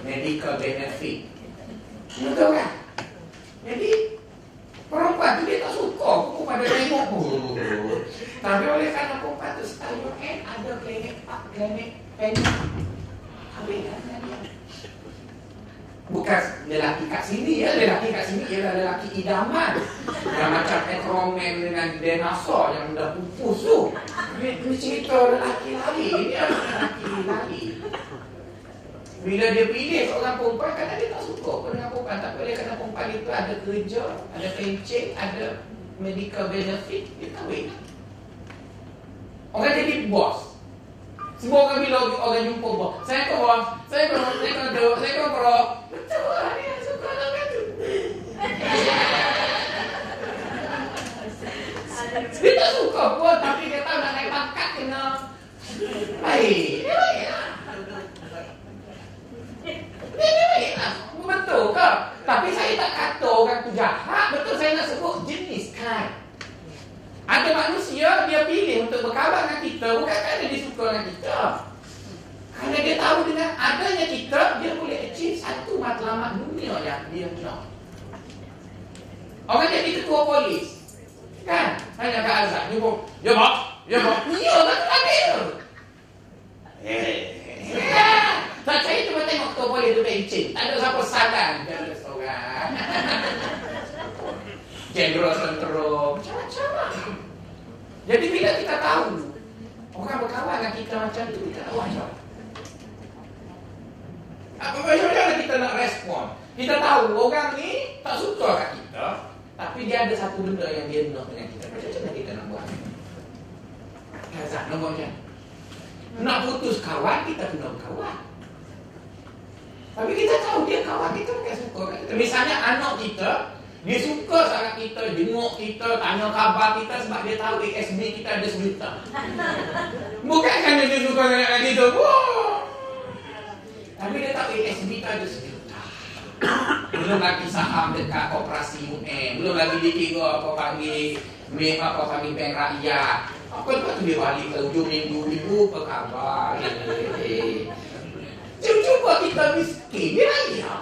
Medical benefit. Betul kan? Jadi Perempuan tu dia tak suka Perempuan dia tengok Tapi oleh kerana perempuan tu Staf UN ada klinik Pak klinik Penny Habis kan Bukan lelaki kat sini ya, lelaki kat sini ialah lelaki idaman Yang macam Etroman dengan dinosaur yang dah pupus tu Ini tu cerita lelaki lari, ini lelaki lari Bila dia pilih seorang perempuan, kadang dia tak suka pun dengan perempuan Tak boleh kerana perempuan itu ada kerja, ada pencet, ada medical benefit, dia kahwin Orang jadi bos semua orang bila orang jumpa bos. Saya kau bos. Saya kau saya kau. Saya kau Itu suka gua tapi kita udah naik pangkat, you know. Hei. Tanya Kak Azhar, dia pun, ya pak, ya pak, ya tak adil. Eh, tak saya cuma tengok ketua polis tu pencin. Tak ada siapa sadar. Dia ada seorang. Jenderal sentrum Macam-macam. Lah Jadi bila kita tahu Orang berkawan dengan kita macam tu Kita tahu macam apa. Macam kita nak respon? Kita tahu orang ni Tak suka kat kita Tapi dia ada satu benda yang dia nak dengan kita. Macam mana Buat macam Nak putus kawan Kita kena berkawan Tapi kita tahu dia kawan kita Bukan suka kat kita Misalnya anak kita dia suka sangat kita, jenguk kita, tanya khabar kita sebab dia tahu ASB kita ada sejuta. Bukan kerana dia suka dengan kita. Tapi dia tahu ASB kita ada sejuta. Belum lagi saham dekat koperasi UN. Belum lagi dikira apa panggil Mem apa panggil bank rakyat. Apa lepas tu dia balik ke ujung minggu minggu apa khabar. Cuba kita miskin, dia raya.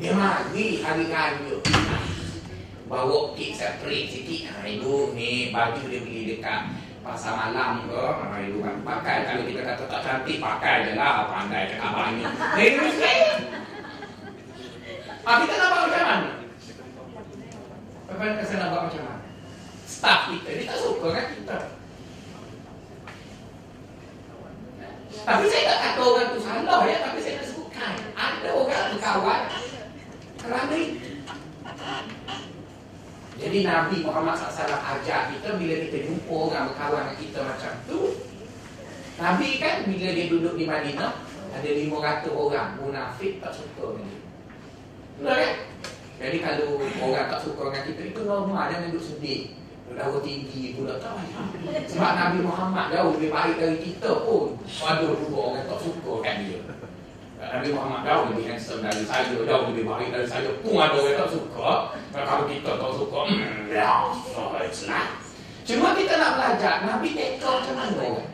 Dia mari hari raya Bawa kek separate sikit. Ha, Ibu ni baju dia beli dekat Pasar malam ke. Ha, Ibu kan pakai. Kalau kita kata tak cantik Pakai je lah. Pandai cakap banyak. Dia kaya ha, Kita nak buat macam mana? Apa saya nak buat macam mana? Staff kita Dia tak suka kan kita. Tapi saya tak kata orang tu salah ya Tapi saya nak sebutkan Ada orang berkawan kerana Jadi Nabi Muhammad SAW ajar kita Bila kita jumpa orang berkawan dengan kita macam tu. Nabi kan bila dia duduk di Madinah Ada 500 orang munafik tak suka dengan dia. Betul kan? Jadi kalau orang tak suka dengan kita Itu normal, jangan duduk sedih Darah tinggi pula tak Sebab Nabi Muhammad jauh lebih baik dari kita pun Ada dua orang tak suka kan dia Nabi Muhammad jauh lebih handsome dari saya, jauh lebih baik dari saya. Pun ada orang tak suka. Kalau kita tak suka, hmm, biasa lah. Cuma kita nak belajar Nabi teka macam mana orang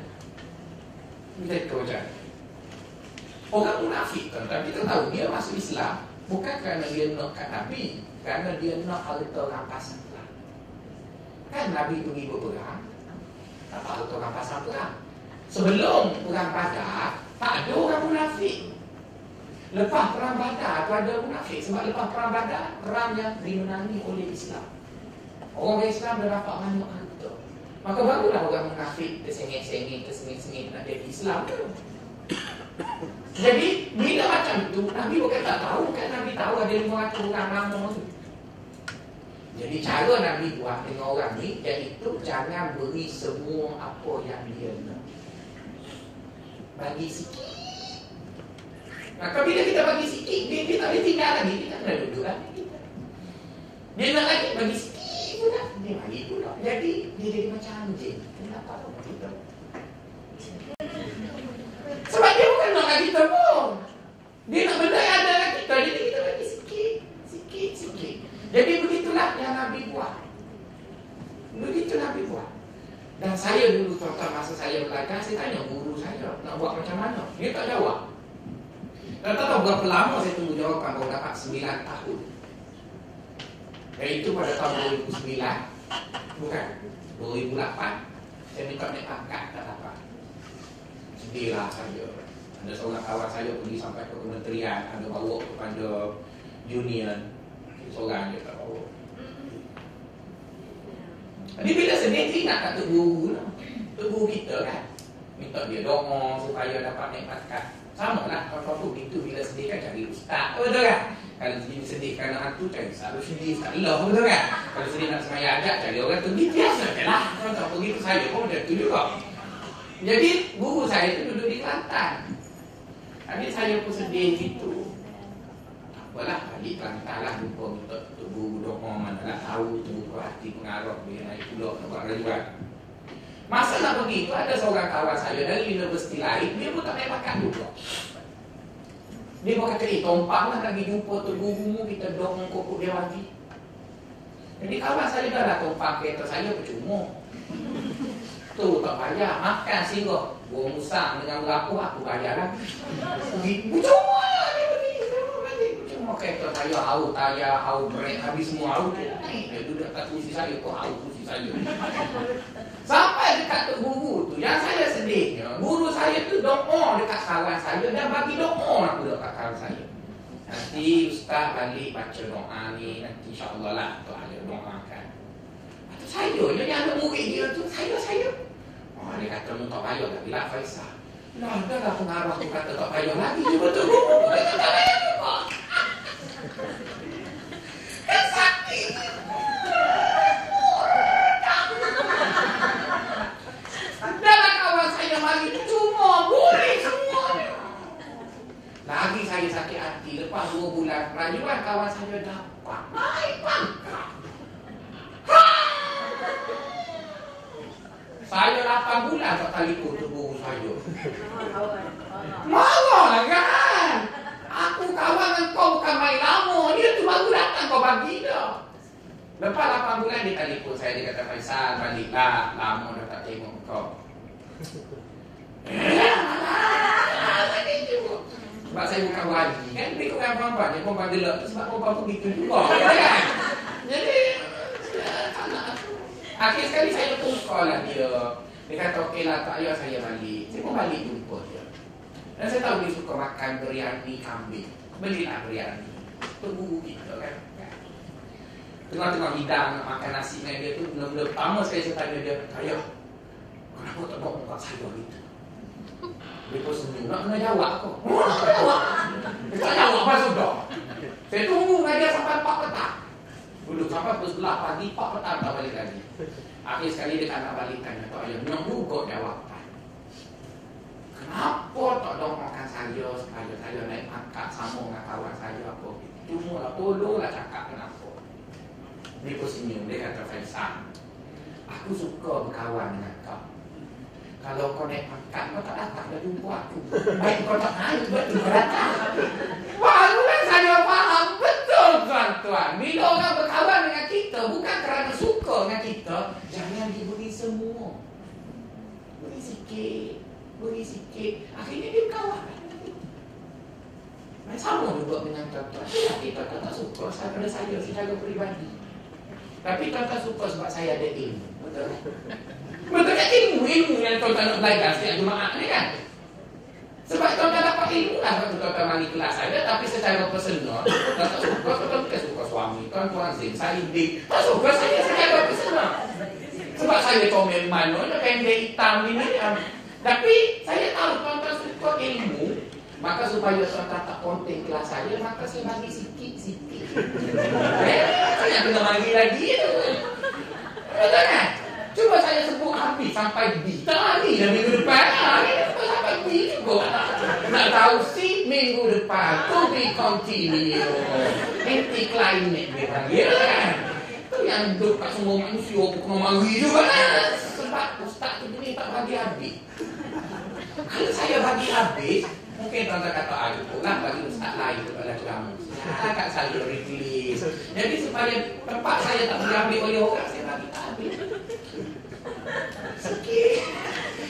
Nabi teka macam Orang munafik kan Tapi kita tahu dia masuk Islam Bukan kerana dia nak Nabi Kerana dia nak harta rampasan Kan Nabi pergi berperang Dapat harta rampasan perang Sebelum perang badar Tak ada orang munafik. Lepas perang badar tu ada munafik. Sebab lepas perang badar Perang yang dimenangi oleh Islam. Orang Islam dah dapat banyak harta Maka barulah orang munafik Tersengit-sengit, tersengit-sengit Nak jadi Islam tu. Jadi bila macam tu Nabi bukan tak tahu. Kan Nabi tahu ada 500 orang lama tu Jadi cara Nabi buat dengan orang ni Iaitu jangan beri semua apa yang dia nak. Bagi sikit. Maka bila kita bagi sikit Dia, dia tak boleh tinggal lagi. Kita kena duduk lagi. Dia nak lagi bagi sikit pula. Dia bagi pula. Jadi dia jadi macam anjing. Kenapa apa kita Sebab dia bukan nak kat kita pun Dia nak benda yang ada kat kita Jadi kita bagi sikit Sikit, sikit Jadi begitulah yang Nabi buat Begitu Nabi buat Dan saya dulu tuan-tuan masa saya belajar Saya tanya guru saya Nak buat macam mana Dia tak jawab dan tak tahu berapa lama saya tunggu jawapan baru dapat 9 tahun. Dan itu pada tahun 2009. Bukan. 2008. Saya minta naik pangkat tak dapat. Sedihlah saya. Ada seorang kawan saya pergi sampai ke kementerian. Ada bawa kepada union. Seorang dia tak bawa. Jadi bila sedih dia ingat kat guru lah. Guru kita kan. Minta dia doa supaya dapat naik pangkat. Sama lah kalau tu itu bila sedih kan cari ustaz Betul kan? Kalau sedih sedih kerana hantu cari selalu sedih Allah betul kan? Kalau sedih nak semaya ajak cari orang tu biasa je lah Kalau begitu saya pun macam tu juga Jadi guru saya tu duduk di Kelantan Jadi saya pun sedih gitu Apalah balik Kelantan lah Jumpa minta guru doa mana lah Tahu tu hati pengaruh Dia naik pulau nak buat rajuan Masa nak pergi tu ada seorang kawan saya dari universiti lain Dia pun tak naik makan juga Dia pun kata, eh tompang lah lagi jumpa tu guru Kita dong kokok dia lagi. Jadi kawan saya dah lah tompang kereta saya percuma. Tu tak payah, makan singgah Buang musang dengan berapa aku bayar lagi Percuma lah dia saya haus tayar, haus brek Habis semua haus Dia duduk kat kursi saya kok haus kursi saya. Sampai dekat tok guru tu? Yang saya sedih Guru saya tu doa dekat kawan saya Dan bagi doa aku dekat kawan saya. Nanti ustaz balik baca doa ni Nanti insyaAllah lah tu ada doakan Itu saya je yang ada murid dia tu Saya, saya. Oh dia kata mu tak payah tak bilang Faisal. Lah dah lah pengarah tu kata tak payah lagi. Betul guru. Kata tak payah juga Sakit Dalam kawan saya mari cuma boleh semua. Lagi saya sakit hati lepas dua bulan rajuan kawan saya dapat naik pangkat. Ha! Saya 8 bulan tak telefon tu guru saya. Marahlah kan? Aku kawan kau bukan main lama. Dia tu baru datang kau bagi dah. Lepas 8 bulan dia telefon saya. Dia kata Faisal baliklah. Lama dah tak tengok kau. Sebab saya bukan wali kan? Dia bukan perempuan Dia perempuan gelap Sebab perempuan pun gitu juga kan? Jadi Akhir sekali saya pun call lah dia. Dia kata okey lah tak payah saya balik. Saya pun balik jumpa dia Dan saya tahu dia suka makan biryani kambing. Belilah biryani. Itu guru kita kan. Tengah-tengah hidang nak makan nasi dengan dia tu Benda-benda pertama sekali saya tanya dia Ayah Kenapa tak bawa muka saya gitu? Dia pun senyum. Nak kena jawab aku Dia tak jawab apa sudah. Saya tunggu dengan dia sampai 4 petang. Duduk sampai pukul sebelah pagi 4 petang tak balik lagi. Akhir sekali dia tak nak balik tanya Tak ayah Nak jawapan Kenapa tak doakan saya Supaya saya naik pangkat Sama dengan kawan saya apa Cuma lah tolonglah cakap kenapa. Dia pun senyum, dia kata Faisal Aku suka berkawan dengan kau. Kalau kau naik pangkat, kau tak datang dah jumpa aku. Baik kau tak naik, betul kau datang. Barulah saya faham. Betul tuan-tuan. Bila orang berkawan dengan kita Bukan kerana suka dengan kita Jangan lagi beri semua. Beri sikit, beri sikit. Akhirnya dia kawan. Sama juga dengan tuan-tuan. Tapi tuan-tuan tak suka pada saya secara peribadi. Tapi tuan-tuan suka sebab saya ada ilmu. Betul kan? Betul kan ilmu? Ilmu yang tuan-tuan nak belajar setiap Jumaat ni kan? Sebab tuan-tuan dapat ilmu lah Kalau tuan-tuan mari kelas saya Tapi secara personal Tuan-tuan tak suka Tuan-tuan tak suka suami Tuan-tuan Zin Saya di Tak suka saya secara personal Sebab saya comel mana Pendek hitam ini Tapi saya tahu tuan-tuan suka ilmu Maka supaya tuan-tuan tak konten kelas saya Maka saya bagi sikit-sikit Eh, saya kena bagi lagi Betul kan? Cuba saya sebut habis sampai B. Tak lari dah minggu depan. Hari ni sebut sampai B juga. Nak tahu si minggu depan. To be continue. Anti climate dia panggil kan. Itu yang duduk kat semua manusia kena mari juga kan. Sebab ustaz tu ni tak bagi habis. Kalau saya bagi habis, mungkin tuan-tuan kata aku lah bagi ustaz lain kepada kamu. Ya, kat saya rilis. Jadi supaya tempat saya tak boleh ambil oleh orang, saya bagi habis. Sikit.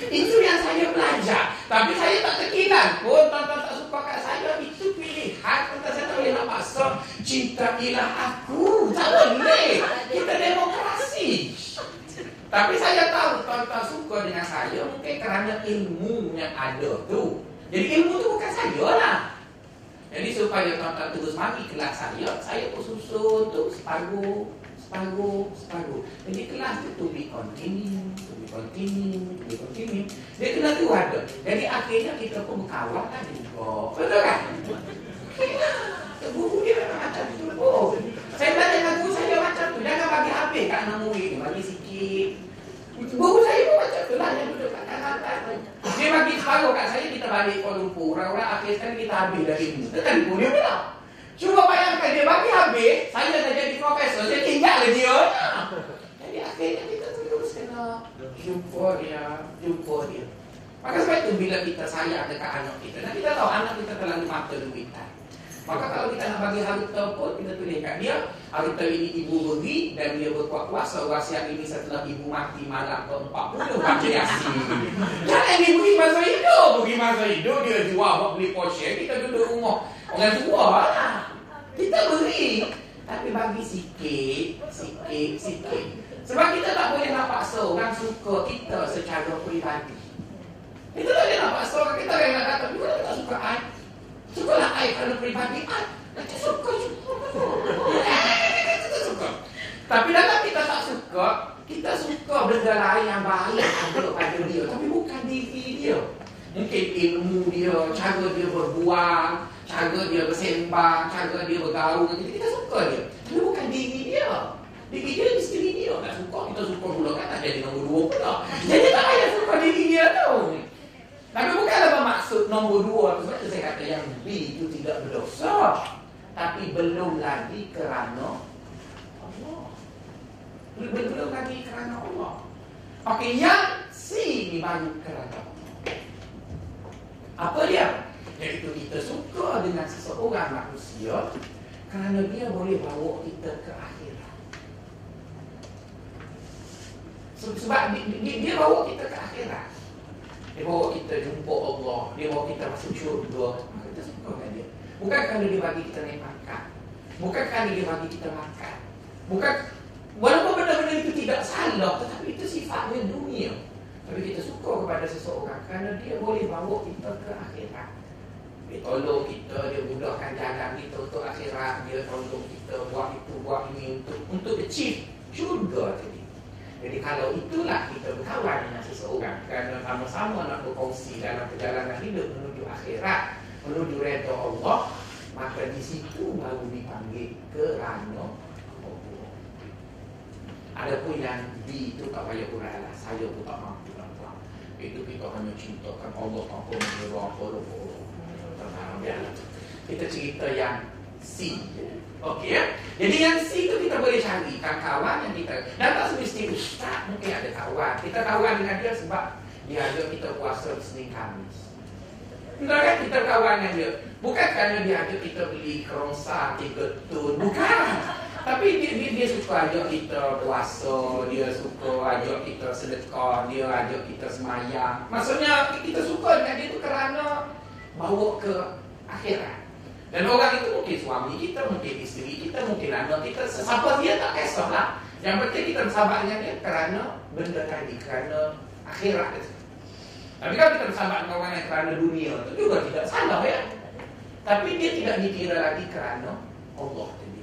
Itu yang saya belajar. Tapi saya tak terkilan pun. Tuan-tuan tak suka kat saya. Itu pilihan. Tuan-tuan saya tak boleh nak paksa. Cintailah aku. Tak boleh. Kita demokrasi. Tapi saya tahu tuan-tuan suka dengan saya. Mungkin kerana ilmu yang ada tu. Jadi ilmu tu bukan saya lah. Jadi supaya tuan-tuan terus mari kelas saya. Saya pun susun tu separuh separuh, separuh. Jadi kelas itu to be continue, to be continue, to be continue. Dia kena tu ada. Jadi akhirnya kita pun berkawan kan juga. Betul kan? Guru dia memang macam tu. Oh. Saya belajar dengan guru saya macam tu. Jangan bagi habis kat anak murid. Bagi sikit. Guru saya pun macam tu lah. Yang duduk kat kanan Dia bagi separuh kat saya, kita balik Kuala Lumpur. Orang-orang akhir sekali kita habis dari ini. Kan guru dia pula. Cuba bayangkan dia bagi habis, saya dah jadi profesor, saya tinggal dia. Jadi akhirnya kita terus kena jumpa dia, jumpa dia. Maka sebab itu bila kita sayang dekat anak kita, dan kita tahu anak kita terlalu mata duitan. Maka kalau kita nak bagi harta pun, kita tulis kat dia, harta ini ibu beri dan dia berkuat kuasa wasiat ini setelah ibu mati malam ke-40 baca yasin. Jangan diberi masa hidup, beri masa hidup, dia jual buat beli Porsche, kita duduk rumah. Orang tua lah. Kita beri. Tapi bagi sikit, sikit, sikit. Sebab kita tak boleh nak paksa orang suka kita secara peribadi. Kita tak boleh nak paksa orang kita yang nak kata, kita tak suka ai. Sukalah ai kerana peribadi ai. Kita suka juga. Kita suka. Tapi dalam kita tak suka, kita suka benda lain yang baik ada pada dia. Tapi bukan diri dia. Mungkin ilmu dia, cara dia berbuang, cara dia bersembang, cara dia bergaul kita, kita suka dia. Tapi bukan diri dia. Diri dia isteri dia. Tak suka, kita suka pula kan tak jadi nombor dua pula. Jadi tak payah suka diri dia tu. Tapi bukanlah bermaksud nombor dua. Sebab saya kata yang B itu tidak berdosa. Tapi belum lagi kerana Allah. Belum lagi kerana Allah. Okey, yang C ni baru kerana Allah. Apa dia? Iaitu kita suka dengan seseorang manusia kerana dia boleh bawa kita ke akhirat. Sebab dia, dia bawa kita ke akhirat. Dia bawa kita jumpa Allah. Dia bawa kita masuk syurga. Kita suka dengan dia. Bukan kerana dia bagi kita naik makan. Bukan kerana dia bagi kita makan. Bukan Walaupun benda-benda itu tidak salah Tetapi itu sifatnya dunia Tapi kita suka kepada seseorang Kerana dia boleh bawa kita ke akhirat Dia tolong kita Dia mudahkan jalan kita untuk akhirat Dia tolong kita buat itu, buat ini Untuk untuk achieve syurga tadi Jadi kalau itulah kita berkawan dengan seseorang Kerana sama-sama nak berkongsi dalam perjalanan hidup Menuju akhirat Menuju reda Allah Maka di situ baru dipanggil kerana ada pun yang B itu tak payah kurang lah. Saya pun tak mampu nak faham. Itu kita hanya cintakan Allah apa menurut apa Biarlah. Kita cerita yang C. Okey ya. Jadi yang C itu kita boleh cari kan kawan yang kita. Dan tak semesti ustaz mungkin ada kawan. Kita kawan dengan dia sebab dia ajak kita puasa Senin Khamis. Betul kan kita kawan dengan dia. Bukan kerana dia ajak kita beli kerongsa, tiga tun. Bukan. Tapi dia, dia, dia suka ajak kita puasa, dia suka ajak kita sedekah, dia ajak kita semayang. Maksudnya kita suka dengan dia tu kerana bawa ke akhirat. Dan orang itu mungkin suami kita, mungkin isteri kita, mungkin anak kita, siapa dia tak kisahlah. Yang penting kita bersahabat dengan dia kerana benda tadi, kerana akhirat itu. Tapi kalau kita bersahabat dengan orang yang kerana dunia itu juga tidak salah ya. Tapi dia tidak dikira lagi kerana Allah tadi.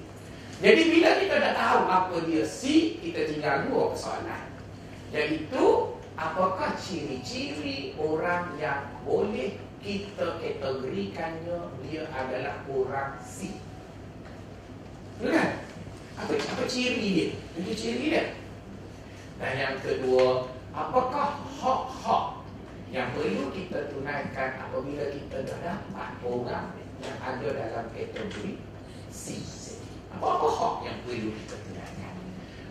Jadi bila kita dah tahu apa dia si, kita tinggal dua persoalan. Iaitu, apakah ciri-ciri orang yang boleh kita kategorikannya dia adalah orang si. Kan? Apa, apa ciri dia? Itu ciri dia. Dan yang kedua, apakah hak-hak yang perlu kita tunaikan apabila kita dah dapat orang yang ada dalam kategori C. Apa-apa hak yang perlu kita tunaikan?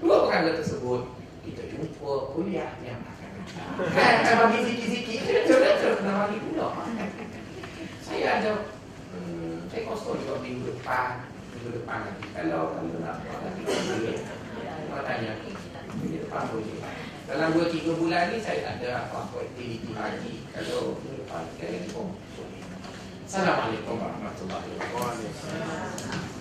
Dua perkara tersebut, kita jumpa kuliah yang akan datang. Kan, bagi sikit-sikit, betul-betul kena bagi pula. Saya ada, hmm, saya kosong juga minggu depan, minggu depan lagi. Kalau kamu nak buat lagi. Kalau tanya, minggu depan boleh. Dalam 2-3 bulan ni saya tak ada apa-apa aktiviti lagi. Kalau minggu depan, kali ni pun. Assalamualaikum warahmatullahi wabarakatuh.